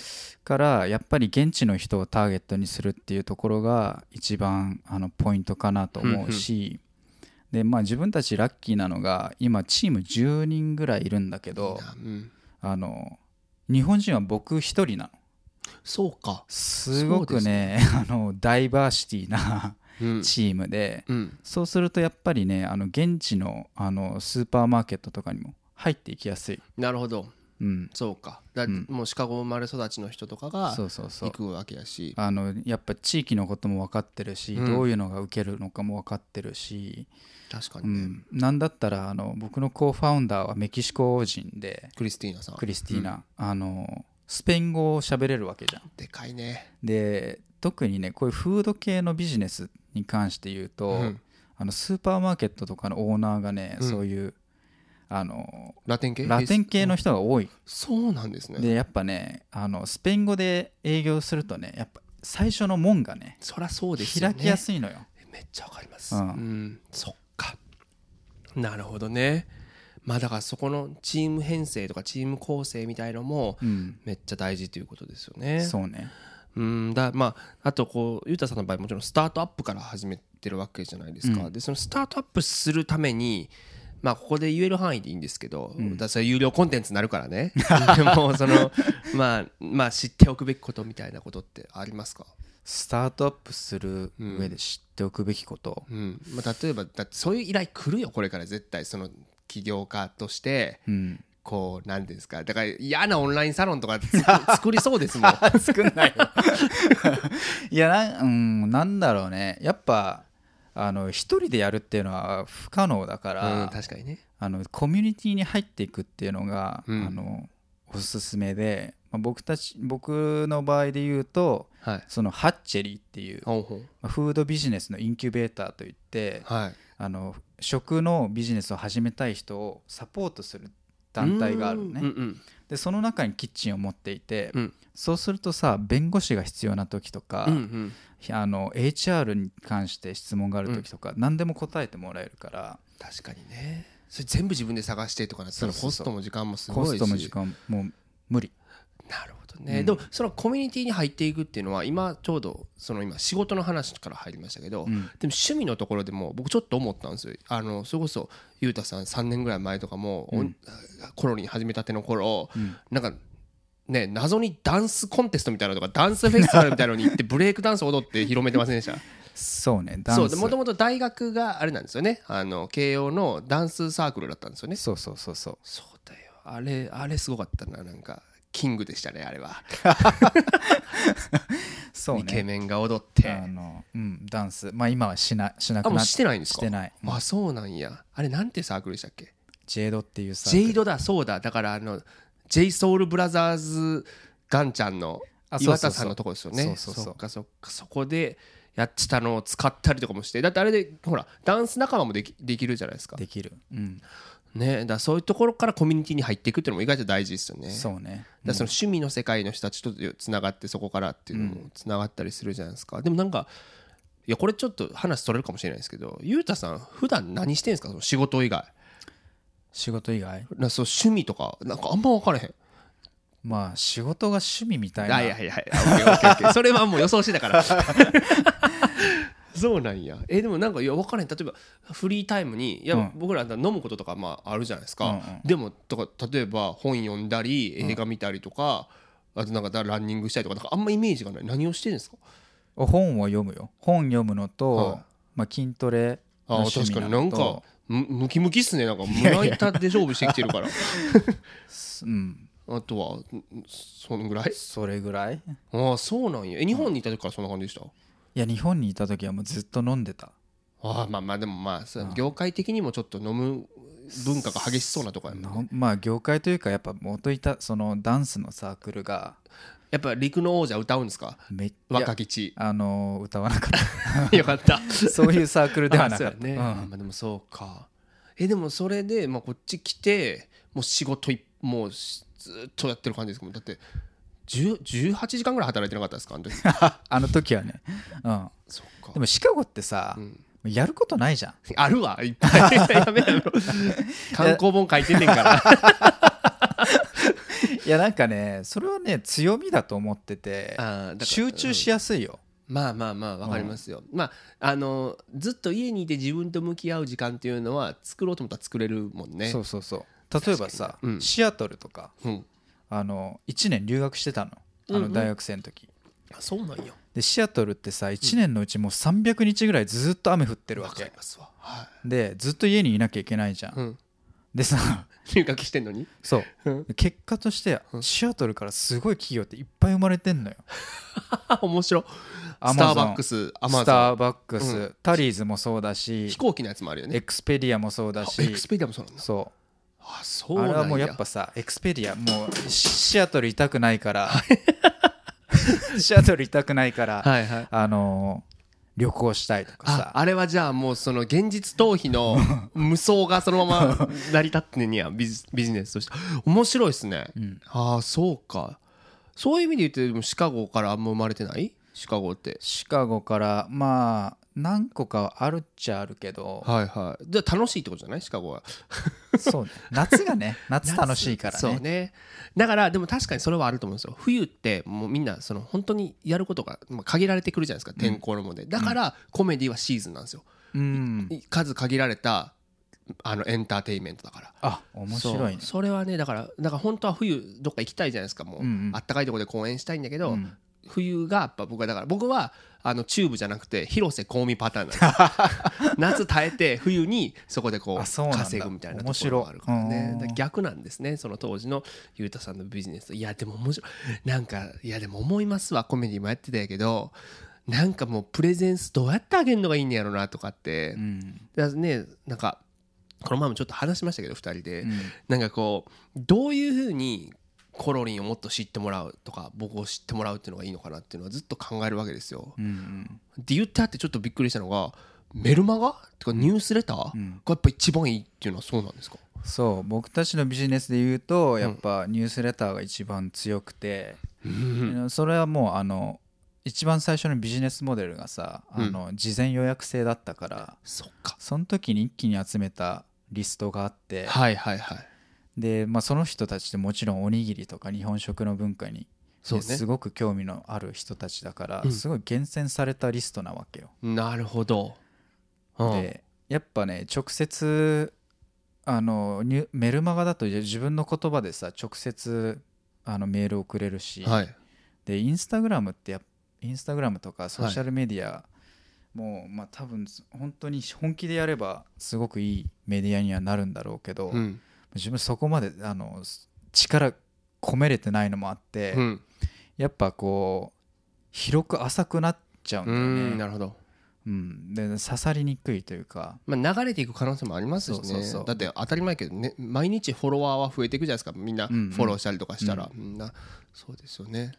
からやっぱり現地の人をターゲットにするっていうところが一番あのポイントかなと思うし、でまあ、自分たちラッキーなのが今チーム10人ぐらいいるんだけどうん。あの日本人は僕一人なの。そうか。すごくね [LAUGHS] あのダイバーシティなうんチームでうん。そうするとやっぱりねあの現地のあのスーパーマーケットとかにも入っていきやすい、なるほど。うん、そうか。だ、うん。もうシカゴ生まれ育ちの人とかがそうそうそう。行くわけやし。あのやっぱ地域のことも分かってるし、うん。どういうのが受けるのかも分かってるし、う確かにね、ん、なんだったらあの僕のコーファウンダーはメキシコ人でクリスティーナさん。クリスティーナ、あのスペイン語を喋れるわけじゃん。でかいね。で特にねこういうフード系のビジネスに関して言うと、うん。あのスーパーマーケットとかのオーナーがね、うん。そういうあのラテン系？ラテン系の人が多い。そうなんですね。でやっぱねあのスペイン語で営業するとねやっぱ最初の門がねそりゃそうですよね。開きやすいのよ。めっちゃわかります。ううん。ん、そっか。なるほどね。まあだからそこのチーム編成とかチーム構成みたいのもうん。めっちゃ大事ということですよね。そうねうん。だまああとこうゆうたさんの場合もちろんスタートアップから始めてるわけじゃないですか、うん。でそのスタートアップするためにまあここで言える範囲でいいんですけど、んだからそれ有料コンテンツになるからね。[LAUGHS] でもそのまあまあ知っておくべきことみたいなことってありますか？スタートアップする上で知っておくべきこと、うん。まあ、例えばだってそういう依頼来るよこれから絶対その起業家として。うん、こう何ていうんですかだから嫌なオンラインサロンとかつ [LAUGHS] 作りそうですもん。[LAUGHS] 作んないよ。[LAUGHS] いやな,、うん、なんだろうね。やっぱあの一人でやるっていうのは不可能だから、うん、確かにね。あのコミュニティに入っていくっていうのが、うん。あのおすすめで、まあ、僕たち僕の場合で言うとはい。そのハッチェリーっていう。まあフードビジネスのインキュベーターといってはい。あの食のビジネスを始めたい人をサポートする団体があるのね。うんうん。でその中にキッチンを持っていて、うん。そうするとさ弁護士が必要な時とか、うんうん。あの HR に関して質問がある時とか、何でも答えてもらえるから確かにね。それ全部自分で探してとかなったらコストも時間もすごいし。コストも時間も無理なるほどね、うん。でもそのコミュニティに入っていくっていうのは今ちょうどその今仕事の話から入りましたけど、うん。でも趣味のところでも僕ちょっと思ったんですよ。あのそれこそゆうたさん3年ぐらい前とかも、おうん。コロリに始めたての頃、うん。なんかね謎にダンスコンテストみたいなのとかダンスフェスティバルみたいなのに行ってブレイクダンス踊って広めてませんでした？そうねダンス。そうでもともと大学があれなんですよね。あの慶応のダンスサークルだったんですよね。そうそうそうそう。そうだよ。あれあれすごかったななんかキングでしたねあれは、[LAUGHS] そうイケねメンが踊って。あの、うん、ダンス。まあ今はしなしなあもうくなっしてないんですか？してない。あそうなんや。あれなんてサークルでしたっけ？ジェイドっていうさジェイドだそうだ。だからあの j ソ o ルブラザーズガンちゃんの岩田さんのとこですよね。そうそうそう。っかそっか。そこでやってたのを使ったりとかもして。だってあれでほらダンス仲間もできできるじゃないですか。できる。うんね。だそういうところからコミュニティに入っていくっていうのも意外と大事ですよね。そうね。だその趣味の世界の人たちとつながってそこからっていうのもつながったりするじゃないですか、でもなんかいやこれちょっと話それるかもしれないですけどゆうたさん普段何してんですか？その仕事以外。仕事以外？なそう趣味とかなんかあんま分からへん。まあ仕事が趣味みたいな。あいやいやいそれはもう予想してたから [LAUGHS] そうなんや。えでもなんかいや分からへん。例えばフリータイムにいや、うん。僕ら飲むこととかまああるじゃないですか、うんうんでもとか例えば本読んだり映画見たりとか、あとなんかだランニングしたりとかなんかあんまイメージがない。何をしてるんですか？本を読むよ。本読むのと、はい。まあ、筋トレのあ趣味確かになんかむムキムキっすねなんか。胸板で勝負してきてるから。[LAUGHS] うん。あとはんそのぐらい？それぐらい？ああそうなんや。え日本にいた時からそんな感じでした、いや日本にいた時はもうずっと飲んでた。ああまあまあでもまあ業界的にもちょっと飲む文化が激しそうなとこやもんね。のまあ業界というかやっぱ元いたそのダンスのサークルが。やっぱ陸の王者歌うんですか？めっ若吉あの歌わなかっ [LAUGHS] よかった。たそういうサークルではなかった。ね、うん。まあでもそうか。えでもそれで、まあ、こっち来てもう仕事いもうしずっとやってる感じですか？もんだって10 18時間ぐらい働いてなかったですかあの時。[LAUGHS] あの時はね、うん、でもシカゴってさ、ん。やることないじゃん。あるわ。いっぱい。[LAUGHS] やめろ。やめろ観光本書いてんねんから。いやなんかねそれはね強みだと思ってて集中しやすいよ、まあまあまあわかりますよ、まああのずっと家にいて自分と向き合う時間っていうのは作ろうと思ったら作れるもんね。そうそうそう。例えばさ、にうん。シアトルとかうん、あの1年留学してたの。あうんうん。の大学生の時、あそうなんや。でシアトルってさ1年のうちもう300日ぐらいずっと雨降ってるわけ。でずっと家にいなきゃいけないじゃん、い、うん、でさ留学してんのに？そう。うん。結果としてシアトルからすごい企業っていっぱい生まれてんのよ。[LAUGHS] 面白スターバックスアマゾンスターバックス、うん。タリーズもそうだし飛行機のやつもあるよね。エクスペディアもそうだし。エクスペディアもそうなんだ。そあそうあれはもうやっぱさエクスペディアもうシシアトルいたくないから。[LAUGHS] シアトルいたくないから、はいはい。あのー旅行したいとかあさ。あれはじゃあもうその現実逃避の [LAUGHS] 無双がそのまま成り立ってんねやビジビジネスとして。面白いですね、ん。ああそうか。そういう意味で言ってシカゴからあんま生まれてない？シカゴって。シカゴからまあ何個かはあるっちゃあるけどはいはい。じゃあ楽しいってことじゃない？シカゴは。そうね。夏がね [LAUGHS] 夏楽しいからね。そうね。だからでも確かにそれはあると思うんですよ。冬ってもうみんなその本当にやることがまあ限られてくるじゃないですか。天候のもので。だからコメディはシーズンなんですよ。うん。数限られたあのエンターテインメントだから。あ面白いね。それはねだからだから本当は冬どっか行きたいじゃないですか。もう、うんうん。あったかいところで公演したいんだけど、うん。冬がやっぱ僕はだから僕はあのチューブじゃなくて広瀬香美パターンなんです [LAUGHS] 夏耐えて冬にそこでこう稼ぐみたいなところがあるからね。逆なんですねその当時のゆうたさんのビジネスと。いやでも面白い。なんかいやでも思いますわコメディもやってたんやけどなんかもうプレゼンスどうやってあげるのがいいんやろなとかって、うん。だねなんかこの前もちょっと話しましたけど2人で、うん。なんかこうどういうふうにコロリンをもっと知ってもらうとか僕を知ってもらうっていうのがいいのかなっていうのはずっと考えるわけですよ。うんうんで言ってあってちょっとびっくりしたのがメルマガ？とかニュースレター？がうん。やっぱ一番いいっていうのはそうなんですか、そう。僕たちのビジネスで言うとやっぱニュースレターが一番強くて、それはもうあの一番最初のビジネスモデルがさ、うん。あの事前予約制だったからそっか。その時に一気に集めたリストがあってはいはいはいで、まあ、その人たちってもちろんおにぎりとか日本食の文化にね。すごく興味のある人たちだから、うん。すごい厳選されたリストなわけよ。なるほど、うん。でやっぱね直接あのメルマガだと自分の言葉でさ直接あのメールをくれるし、はい。でインスタグラムってやっインスタグラムとかソーシャルメディア、もうまあ多分本当に本気でやればすごくいいメディアにはなるんだろうけど、うん自分そこまであの力込めれてないのもあって、うん。やっぱこう広く浅くなっちゃうんうだよね。んなるほど。うん、で刺さりにくいというか。まあ、流れていく可能性もありますしね。だって当たり前やけどね毎日フォロワーは増えていくじゃないですか。みんなフうんうん。ォローしたりとかしたら、みんな。そうですよね。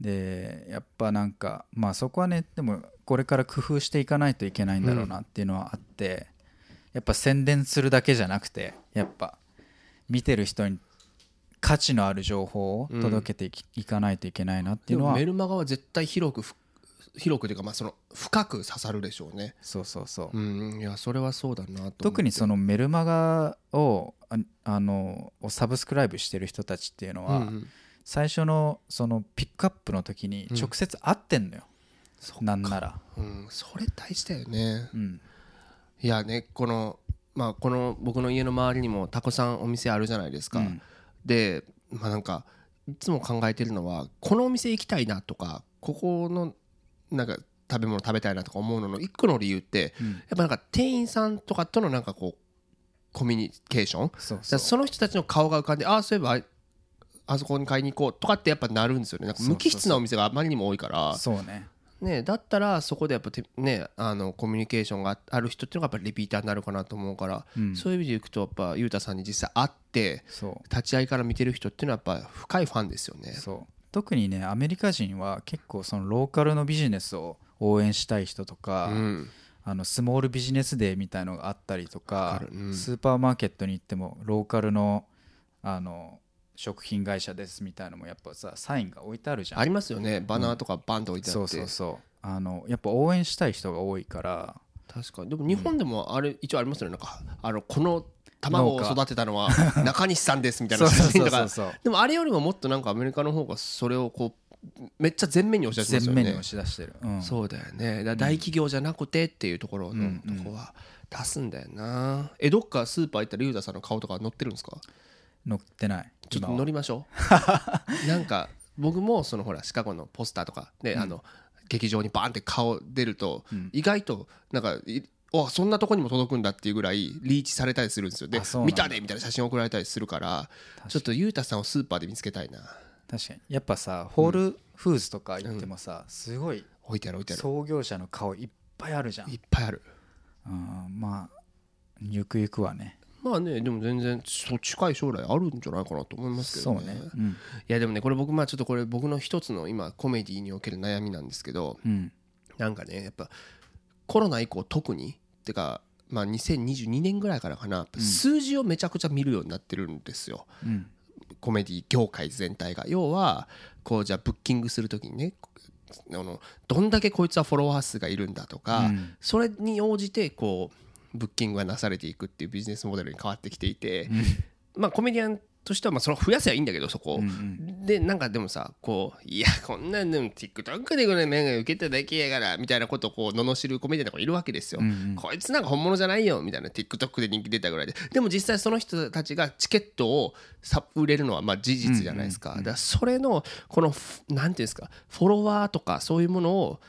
でやっぱなんかまあそこはねでもこれから工夫していかないといけないんだろうなっていうのはあって、やっぱ宣伝するだけじゃなくてやっぱ見てる人に価値のある情報を届けていき,、いかないといけないなっていうのは。メルマガは絶対広くふ広くというかまあその深く刺さるでしょうね。そうそうそう、うんいやそれはそうだな特にそのメルマガをああのをサブスクライブしてる人たちっていうのは、うんうん。最初のそのピックアップの時に直接会ってんのよ、そっか。なんなら、うん、それ大事だよね。うん、いやねこのまあこの僕の家の周りにもたくさんお店あるじゃないですか、うん。でまあなんかいつも考えてるのはこのお店行きたいなとかここのなんか食べ物食べたいなとか思うのの一個の理由ってうん。やっぱなんか店員さんとかとのなんかこうコミュニケーション？そうその人たちの顔が浮かんでああそういえばああそこに買いに行こうとかってやっぱなるんですよね。なんか無機質なお店があまりにも多いから。そうねね、だったらそこでやっぱてねあのコミュニケーションがある人っていうのがやっぱりリピーターになるかなと思うから、うん。そういう意味でいくとやっぱゆうたさんに実際会って立ち会いから見てる人っていうのはやっぱ深いファンですよね。そう。特にねアメリカ人は結構そのローカルのビジネスを応援したい人とか、うん、あのスモールビジネスデーみたいのがあったりとかうん。スーパーマーケットに行ってもローカルのあの食品会社ですみたいなのもやっぱさサインが置いてあるじゃん。ありますよね。バナーとかバンと置いてあって、そうそうそう。あのやっぱ応援したい人が多いから。確かに。でも日本でもあれ一応ありますよね。なんかあのこの卵を育てたのは [LAUGHS] 中西さんですみたいな写真とか。でもあれよりももっとなんかアメリカの方がそれをこうめっちゃ前面に押し出しますよね。前面に押し出してる、うん。そうだよね。だ大企業じゃなくてっていうところのとこは出すんだよな。えどっかスーパー行ったらユーザーさんの顔とか載ってるんですか？乗ってないちょっと乗りましょう。[LAUGHS] なんか僕もそのほらシカゴのポスターとかで、あの劇場にバーンって顔出ると、うん。意外となんかいおそんなとこにも届くんだっていうぐらいリーチされたりするんですよ。で見たでみたいな写真送られたりするからちょっとユータさんをスーパーで見つけたいな。確かに。やっぱさホールフーズとか行ってもさ、すごい置いてある置いてある。創業者の顔いっぱいあるじゃん。いっぱいある。うんまあゆくゆくはねまあねでも全然そう近い将来あるんじゃないかなと思いますけどね。ね。うん。いやでもねこれ僕まあちょっとこれ僕の一つの今コメディにおける悩みなんですけどうん。なんかねやっぱコロナ以降特にってかまあ2022年ぐらいからかな、数字をめちゃくちゃ見るようになってるんですよ。うん。コメディ業界全体が。要はこうじゃあブッキングする時にねあのどんだけこいつはフォロワー数がいるんだとか、うん。それに応じてこうブッキングがなされていくっていうビジネスモデルに変わってきていて、まあコメディアンとしてはまあそれを増やせばいいんだけどそこを、うん。うんでなんかでもさこういやこんなんでも TikTok でこれ目が受けただけやからみたいなことをこう罵るコメディアンとかいるわけですよ、うんうん。こいつなんか本物じゃないよみたいな TikTok で人気出たぐらいで。でも実際その人たちがチケットをさ売れるのはまあ事実じゃないですか、だからそれのこのふなんていうんですかフォロワーとかそういうものを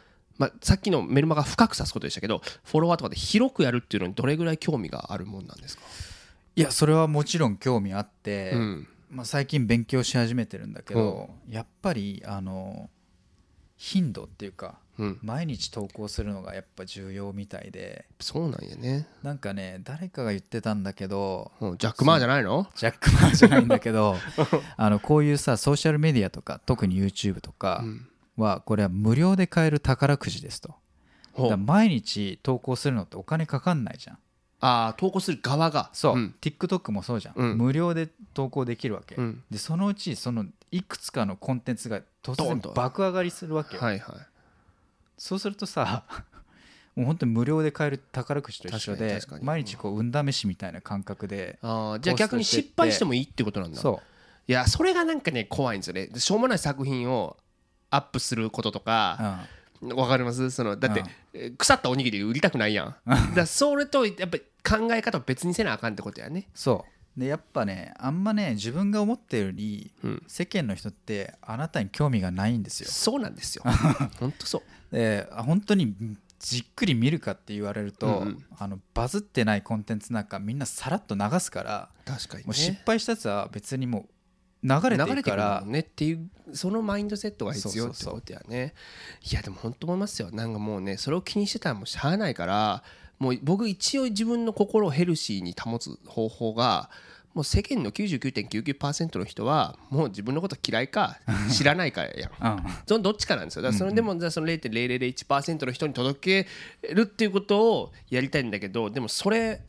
まあ、さっきのメルマガ深く指すことでしたけどフォロワーとかで広くやるっていうのにどれぐらい興味があるもんなんですか、いやそれはもちろん興味あって、うん。まあ、最近勉強し始めてるんだけど、やっぱりあの頻度っていうかうん、毎日投稿するのがやっぱ重要みたいでそうなんやね、なんかね誰かが言ってたんだけどうん、ジャック・マーじゃないの？ジャック・マーじゃないんだけど [LAUGHS] あのこういうさソーシャルメディアとか特に YouTube とかうんはこれは無料で買える宝くじですと。だ毎日投稿するのってお金かかんないじゃん。ああ投稿する側が。そう、ん。TikTok もそうじゃん、うん。無料で投稿できるわけ、うん。でそのうちそのいくつかのコンテンツが突然爆上がりするわけよ、はいはい。そうするとさ [LAUGHS] もう本当に無料で買える宝くじと一緒で毎日こう運試しみたいな感覚であーじゃあ逆に失敗してもいいってことなんだ。そいやそれがなんかね怖いんですよね。でしょうもない作品をアップすることとう、かうん。わかります？そのだって腐ったおにぎり売りたくないやん。[LAUGHS] だそれとやっぱり考え方を別にせなあかんってことやね。そう。でやっぱねあんまね自分が思ってるよりうん。世間の人ってあなたに興味がないんですよ。そうなんですよ。[LAUGHS] 本当そう。であ本当にじっくり見るかって言われると、うんうん。あのバズってないコンテンツなんかみんなさらっと流すから確かにもう失ね敗したやつは別にもう流れていくから。ねっていうそのマインドセットが必要ってことやね。いやでも本当思いますよ。なんかもうねそれを気にしてたらもうしゃあないからもう僕一応自分の心をヘルシーに保つ方法がもう世間の99.99%の人はもう自分のこと嫌いか知らないかやん。[LAUGHS] うん。そのどっちかなんですよ。だからそれでもじゃあその0.0001%の人に届けるっていうことをやりたいんだけどでもそれ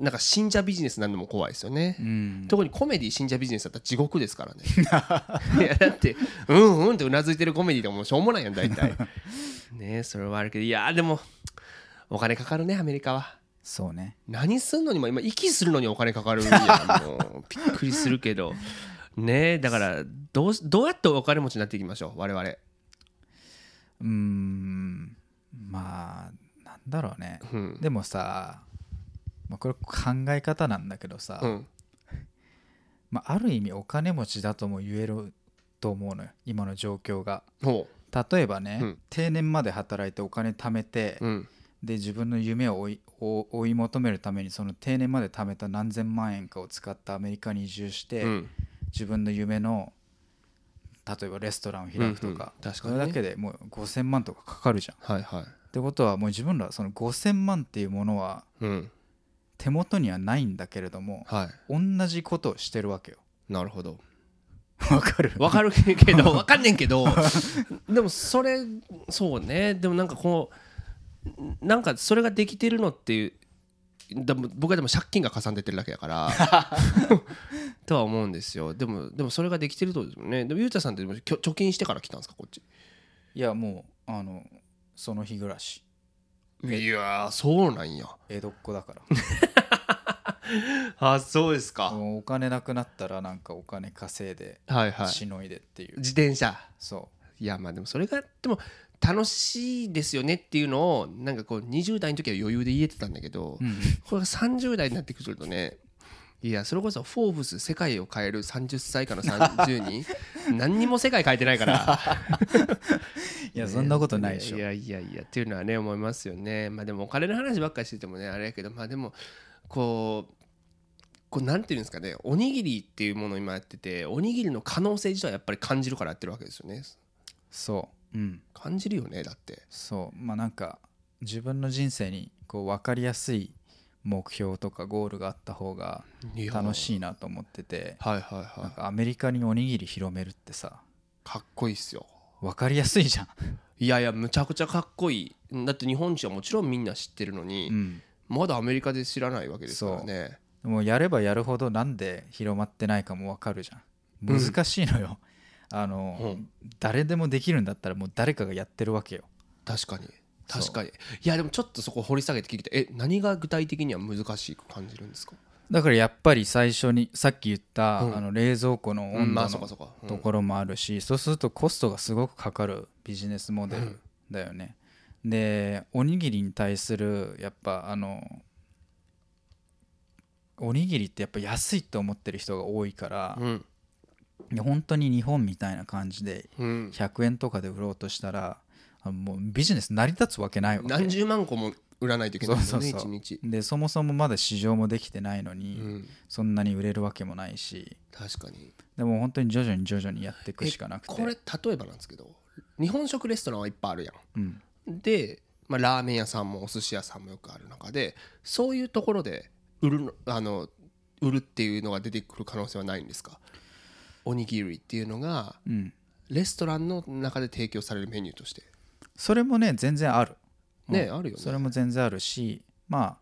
なんか信者ビジネスなんのも怖いですよね、うん。特にコメディ信者ビジネスだったら地獄ですからね。[LAUGHS] いやだってうんうんってうなずいてるコメディでもしょうもないやん大体ねそれはあるけど。いやでもお金かかるねアメリカは。そうね。何すんのにも今息するのにお金かかるんや。[LAUGHS] もうびっくりするけど。ねだからどうどうやってお金持ちになっていきましょう我々。うーん。まあなんだろうね。うん。でもさ、まあ、これ考え方なんだけどさ、うん。まあ、ある意味お金持ちだとも言えると思うのよ今の状況が。ほ例えばね、うん。定年まで働いてお金貯めて、ううん。で自分の夢を追い追追い求めるためにその定年まで貯めた何千万円かを使ってアメリカに移住して、うん。自分の夢の例えばレストランを開くとか,、うんうん。確かそにね。れだけでもう5000万とかかかるじゃん。っはいはい。てことはもう自分らはその5000万っていうものはうん手元にはないんだけれどもは同じことをしてるわけよ。いなるほど。わかる？わかるけど [LAUGHS] わかんねんけどでもそれそうね。でもなんかこうなんかそれができてるのっていうでも僕はでも借金がかさんでってるだけだから [LAUGHS] とは思うんですよ。でもでもそれができてるとですよね。でもゆうたさんって貯金してから来たんですかこっち？いやもうあのその日暮らしいやーそうなんや。江戸っ子だから。[LAUGHS] あそうですか。もうお金なくなったらなんかお金稼いではいはい。しのいでっていう、自転車。そいやまあでもそれがでも楽しいですよねっていうのをなんかこう20代の時は余裕で言えてたんだけど、う、うん、これが30代になってくるとねいやそれこそ「フォーブス世界を変える30歳以下の30人 [LAUGHS] 何にも世界変えてないから。[LAUGHS] いやそんなことないでしょ。いやいやいやっていうのはね思いますよね。まあでもお金の話ばっかりしててもねあれやけどまあでもこうこうなんていうんですかねおにぎりっていうものを今やってておにぎりの可能性自体はやっぱり感じるからやってるわけですよね。そう。うん。感じるよねだって。そう。まあなんか自分の人生にこう分かりやすい目標とかゴールがあった方が楽いしいなと思っててはいはいはい。なんかアメリカにおにぎり広めるってさかっこいいっすよ。分かりやすいじゃん、いやいやむちゃくちゃかっこいい。だって日本人はもちろんみんな知ってるのに、うん、まだアメリカで知らないわけですからね。もう。やればやるほどなんで広まってないかも分かるじゃん。難しいのよ、あの、うん。誰でもできるんだったらもう誰かがやってるわけよ。確かに確かに。いやでもちょっとそこ掘り下げて聞いてえ何が具体的には難しく感じるんですか？だからやっぱり最初にさっき言った、うん。あの冷蔵庫のうん温度のところもあるし、そうするとコストがすごくかかるビジネスモデルうん。だよね、でおにぎりに対するやっぱあのおにぎりってやっぱ安いって思ってる人が多いから、うん。で本当に日本みたいな感じでうん。100円とかで売ろうとしたらあもうビジネス成り立つわけないわけ。何十万個も売らないといけないですよね一日。でそもそもまだ市場もできてないのうに、ん。そんなに売れるわけもないし。確かに。でも本当に徐々に徐々にやっていくしかなくて。これ例えばなんですけど日本食レストランはいっぱいあるやうん、ん。で、まあ、ラーメン屋さんもお寿司屋さんもよくある中でそういうところで売るのあの売るっていうのが出てくる可能性はないんですか？おにぎりっていうのがうん、レストランの中で提供されるメニューとしてそれもね全然ある。うん。ねあるよね。それも全然あるしまあ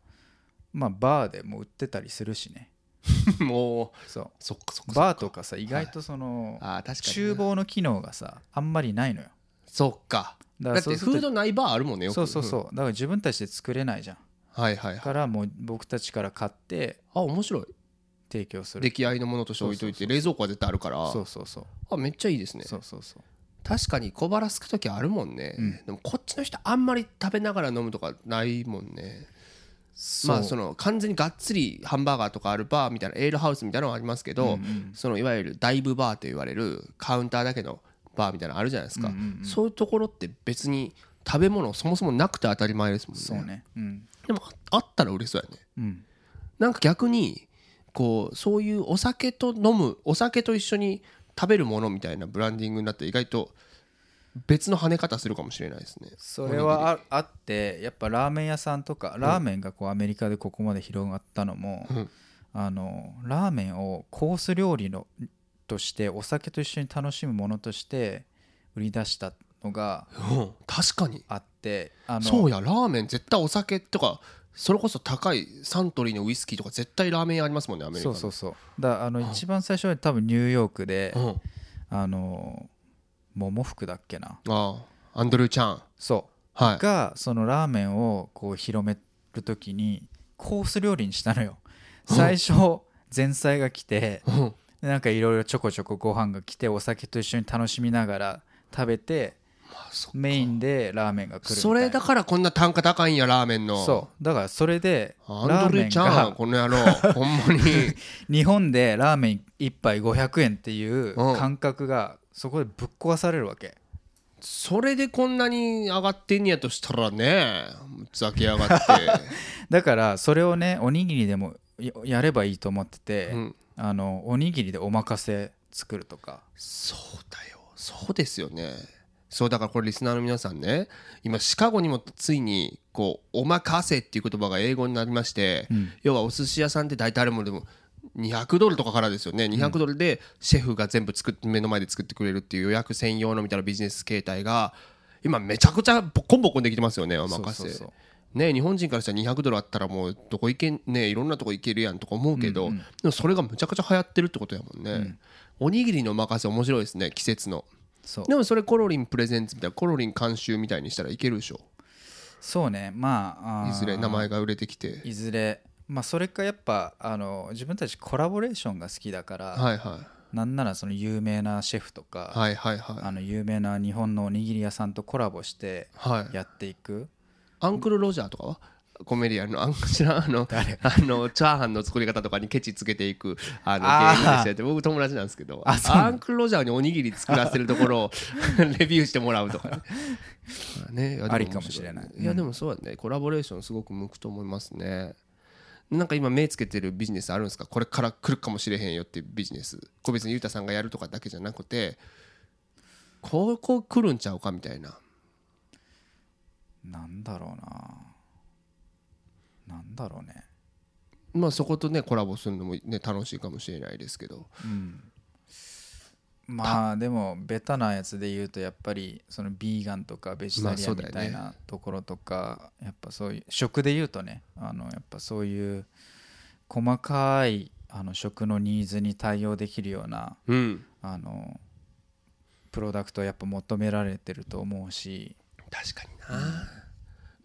まあバーでも売ってたりするしね。[LAUGHS] もうそう。そっかそっかバーとかさ意外とその、あー確かに厨房の機能がさあんまりないのよ。そっか。だだってフードないバーあるもんねよく。そうそうそう。だから自分たちで作れないじゃん。はいはいはい。からもう僕たちから買ってあ面白い。提供する。出来合いのものとして置いといて冷蔵庫は絶対あるから。そうそうそう。あめっちゃいいですね。そうそうそう確かに小腹すく時あるもんね、うん。でもこっちの人あんまり食べながら飲むとかないもんね。まあその完全にがっつりハンバーガーとかあるバーみたいなエールハウスみたいなのはありますけど、うんうんそのいわゆるダイブバーと言われるカウンターだけのバーみたいなのあるじゃないですか、うんうんうんそういうところって別に食べ物そもそもなくて当たり前ですもんね。ね。うん。でもああったら嬉しそうやね。うん。なんか逆にこうそういうお酒と飲むお酒と一緒に食べるものみたいなブランディングになって意外と別の跳ね方するかもしれないですね。それはああってやっぱラーメン屋さんとかラーメンがこうアメリカでここまで広がったのも、うん。あのラーメンをコース料理のとしてお酒と一緒に楽しむものとして売り出したのがうん。確かに。あってあのそうやラーメン絶対お酒とかそれこそ高いサントリーのウイスキーとか絶対ラーメン屋ありますもんねアメリカの。そうそうそう。だあのうん。一番最初は多分ニューヨークでうん。あの桃福だっけな。ああアンドルー・チャン。そう。はい。がそのラーメンをこう広める時にコース料理にしたのよ。うん。最初前菜が来てうん。でなんかいろいろちょこちょこご飯が来てお酒と一緒に楽しみながら食べてメインでラーメンが来るそれだからこんな単価高いんやラーメンの。そう。だからそれでラーメンが。この野郎。[LAUGHS] ほんまに。日本でラーメン1杯500円っていううん。感覚がそこでぶっ壊されるわけ。それでこんなに上がってんやとしたらねふざけやがって、[LAUGHS] だからそれをねおにぎりでもややればいいと思ってて、うん、あのおにぎりでおまかせ作るとか。そうだよ。そうですよねそうだからこれリスナーの皆さんね今シカゴにもついにこう「おまかせ」っていう言葉が英語になりまして、うん。要はお寿司屋さんって大体あれもでも200ドルとかからですよね。200ドルでシェフが全部作って目の前で作ってくれるっていう予約専用のみたいなビジネス形態が今めちゃくちゃボコンボコンできてますよねおまかせ。ね日本人からしたら200ドルあったらもうどこ行けんねいろんなとこ行けるやんとか思うけど、うんうんでもそれがむちゃくちゃ流行ってるってことやもんね、おにぎりのおまかせ面白いですね季節のそう。でもそれコロリンプレゼンツみたいなコロリン監修みたいにしたらいけるでしょ。そうね。まあいずれ名前が売れてきて。いずれ。まあそれかやっぱあの自分たちコラボレーションが好きだから、はいはい。なんならその有名なシェフとか、はいはいはい。あの有名な日本のおにぎり屋さんとコラボしてはい。やっていく。アンクル・ロジャーとかは？コメディアンのあん？あの誰？あのチャーハンの作り方とかにケチつけていく [LAUGHS] あの芸人でしたって僕友達なんですけどアンクル・ロジャーにおにぎり作らせるところを [LAUGHS] レビューしてもらうとかね。まあねありかもしれない。いやでもそうだね。コラボレーションすごく向くと思いますね。なんか今目つけてるビジネスあるんですか？これから来るかもしれへんよっていうビジネス。これ別にゆうたさんがやるとかだけじゃなくてここ来るんちゃうかみたいな。なんだろうななんだろうね。まあそことねコラボするのもね楽しいかもしれないですけど。うん。まあでもベタなやつで言うとやっぱりそのビーガンとかベジタリアンみたいなところとかやっぱそういう食で言うとねあのやっぱそういう細かいあの食のニーズに対応できるようなうん。あのプロダクトをやっぱ求められてると思うし。確かにな、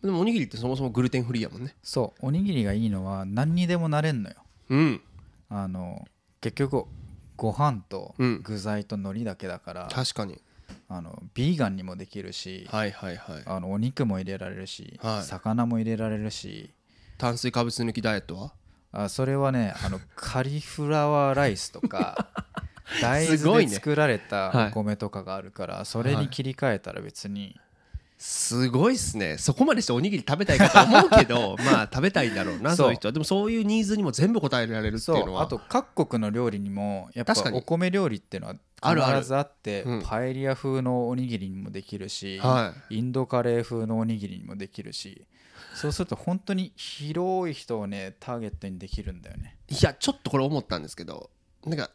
でもおにぎりってそもそもグルテンフリーやもんね。そう。おにぎりがいいのは何にでもなれんのよ。うん。あの結局ご飯とうん。具材と海苔だけだから、確かに。あのビーガンにもできるし、はいはいはい。あのお肉も入れられるし、はい。魚も入れられるし。炭水化物抜きダイエットは？あそれはねあの [LAUGHS] カリフラワーライスとか大すごいで作られたはいお米とかがあるから、それに切り替えたら別に、すごいっすね。そこまでしておにぎり食べたいかと思うけど [LAUGHS] まあ食べたいんだろうなそう。いう人は。でもそういうニーズにも全部応えられるってそいうのは。う。あと各国の料理にもやっぱお米料理っていうのはあるある。必ずあってうん。パエリア風のおにぎりにもできるし、はインドカレー風のおにぎりにもできるしそうすると本当に広い人をねターゲットにできるんだよね。いやちょっとこれ思ったんですけどなんか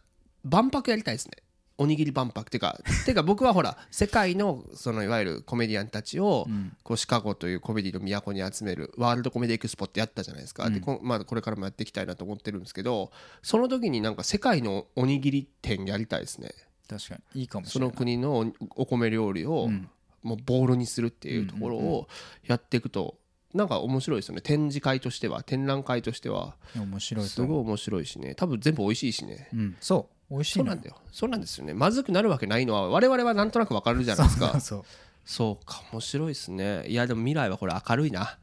万博やりたいですねおにぎり万博っていうかてか僕はほら世界のそのいわゆるコメディアンたちをうん。こうシカゴというコメディの都に集めるワールドコメディエクスポってやったじゃないですか、でうん。こ,、まあ、これからもやっていきたいなと思ってるんですけどその時になんか世界のおにぎり店やりたいですね。確かにいいかもしその国のおお米料理をうん。もうボールにするっていうところをやっていくとなんか面白いですよね。展示会としては展覧会としては。面白いすごい面白いしね。多分全部美味しいしね。うん、そう美味しいのそうなんだよ。そうなんですよね。まずくなるわけないのは我々はなんとなくわかるじゃないですか。[LAUGHS] そう。そうそうか面白いですね。いやでも未来はこれ明るいな。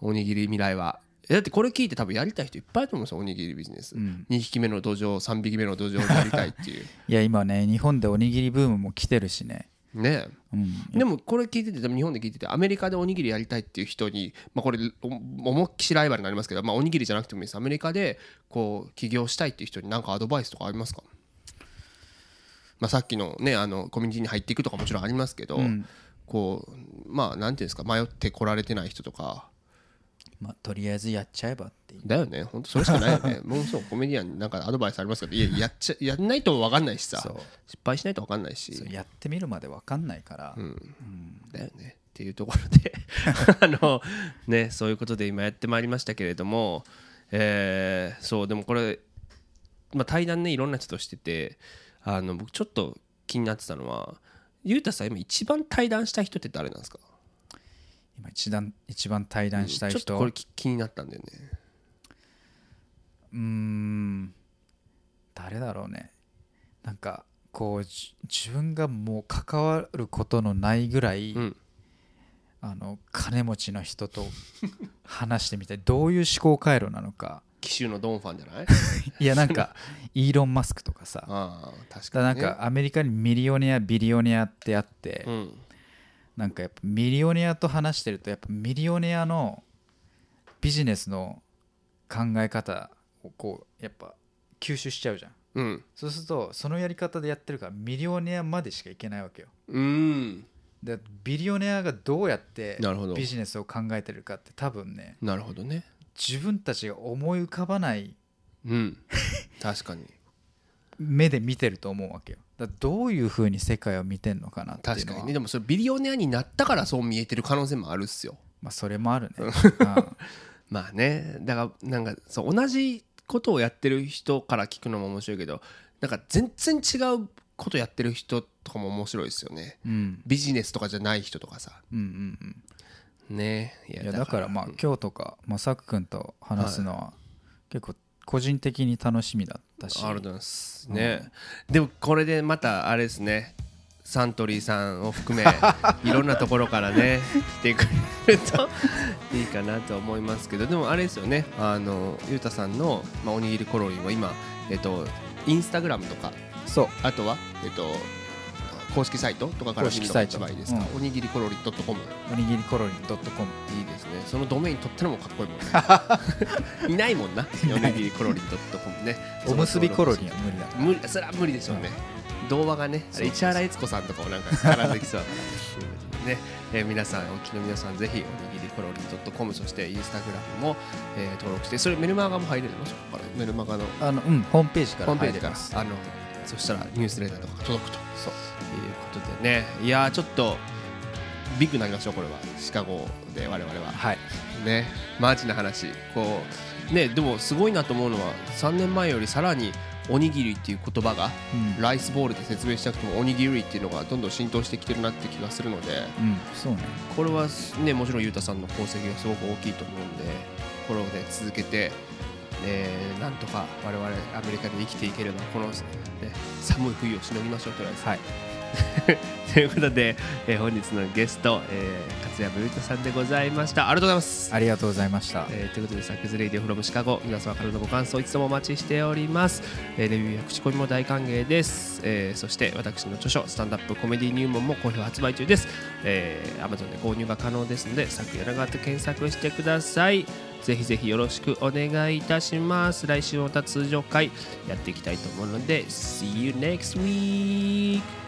おにぎり未来は。えだってこれ聞いて多分やりたい人いっぱいいると思うんですよおにぎりビジネス、うん。2匹目の土壌3匹目の土壌でやりたいっていう。[LAUGHS] いや今ね日本でおにぎりブームも来てるしね、ね。うん、でもこれ聞いてて日本で聞いててアメリカでおにぎりやりたいっていう人に、まあ、これお思いっきしライバルになりますけど、まあ、おにぎりじゃなくてもいいです。アメリカでこう起業したいっていう人に何かアドバイスとかありますか、まあ、さっきのねあのコミュニティに入っていくとかもちろんありますけど、うん。こうまあなんていうんですか迷ってこられてない人とかまあとりあえずやっちゃえばっていう。だよね。本当それしかないよね。[LAUGHS] もうそうコメディアンになんかアドバイスありますけどいややっちゃやんないと分かんないしさ。失敗しないと分かんないし。やってみるまで分かんないから、だよね。っていうところで。[LAUGHS] あのねそういうことで今やってまいりましたけれどもえーそうでもこれ、まあ、対談ねいろんな人としててあの僕ちょっと気になってたのはゆうたさん今一番対談した人って誰なんですか？今一段一番対談したいちょっ人とこれき気になったんだよね。うーん。誰だろうね。なんかこうじ自分がもう関わることのないぐらい、うん。あの金持ちの人と話してみたいどういう思考回路なのか。紀州のドンファンじゃない？[LAUGHS] いやなんかイーロン・マスクとかさ。確だからなんかアメリカにミリオネアビリオネアってあって、うんなんかやっぱミリオネアと話してるとやっぱミリオネアのビジネスの考え方をこうやっぱ吸収しちゃうじゃん。うん。そうするとそのやり方でやってるからミリオネアまでしかいけないわけよ。うん。でビリオネアがどうやってビジネスを考えてるかって多分ねなるほどね。自分たちが思い浮かばないうん。確かに。[LAUGHS] 目で見てると思うわけよだどういうふうに世界を見てんのかなって確かにねでもそれビリオネアになったからそう見えてる可能性もあるっすよ。まあそれもあるね、うん。[LAUGHS] まあね。だからなんかそう同じことをやってる人から聞くのも面白いけどなんか全然違うことやってる人とかも面白いですよね。うん。ビジネスとかじゃない人とかさ。うんうんうん。ね。いいやだからまあ今日とかまさく君と話すのは結構個人的に楽しみだったし。ありがとうございます。ね、でもこれでまたあれですね。サントリーさんを含め [LAUGHS] いろんなところからね来てくれると [LAUGHS] いいかなと思いますけど。でもあれですよね。あのゆうたさんの、まあ、おにぎりコロリンは今えっとインスタグラムとか。そう。あとはえっと公式サイトとかから見るいいですか、うおにぎりコロリン .com おにぎりコロリン .com いいですね。そのドメイン取ったのもかっこいいもんね。[LAUGHS] いないもんな。おにぎりコロリン .com ね。おむすびコロリンは無理だ無理それは無理でしょうね、童話がね市原悦子さんとかもなんか絡んできそう。だからね、えー皆さんお聞きの皆さんぜひおにぎりコロリン .com そしてインスタグラムも、えー登録してそれメルマガも入れるのメルマガのあのうんホームページからホームページから。入れますあのそしたらニュースレターとかが届くと。そう。いうことでね。いやーちょっとビッグになりましょうこれは。シカゴで我々は。はい。ね。マジな話。こうねでもすごいなと思うのは3年前よりさらにおにぎりっていう言葉がうん、ライスボールで説明しなくてもおにぎりっていうのがどんどん浸透してきてるなって気がするのでうん、そうね。これはねもちろんゆうたさんの功績がすごく大きいと思うんでこれをね続けて、えーなんとか我々アメリカで生きていければこの、ね、寒い冬をしのぎましょうとりあえず。はい [LAUGHS] ということで、えー本日のゲスト、えー、勝山ゆうたさんでございましたありがとうございます。ありがとうございましたえーということで、サックスレイディオフロムシカゴ、皆様からのご感想いつもお待ちしております。えーレビューや口コミも大歓迎です。えーそして、私の著書、スタンダップコメディ入門も好評発売中です。えー、Amazon で購入が可能ですので、サク柳川と検索してください。ぜひぜひよろしくお願いいたします。来週また通常回やっていきたいと思うので、See you next week!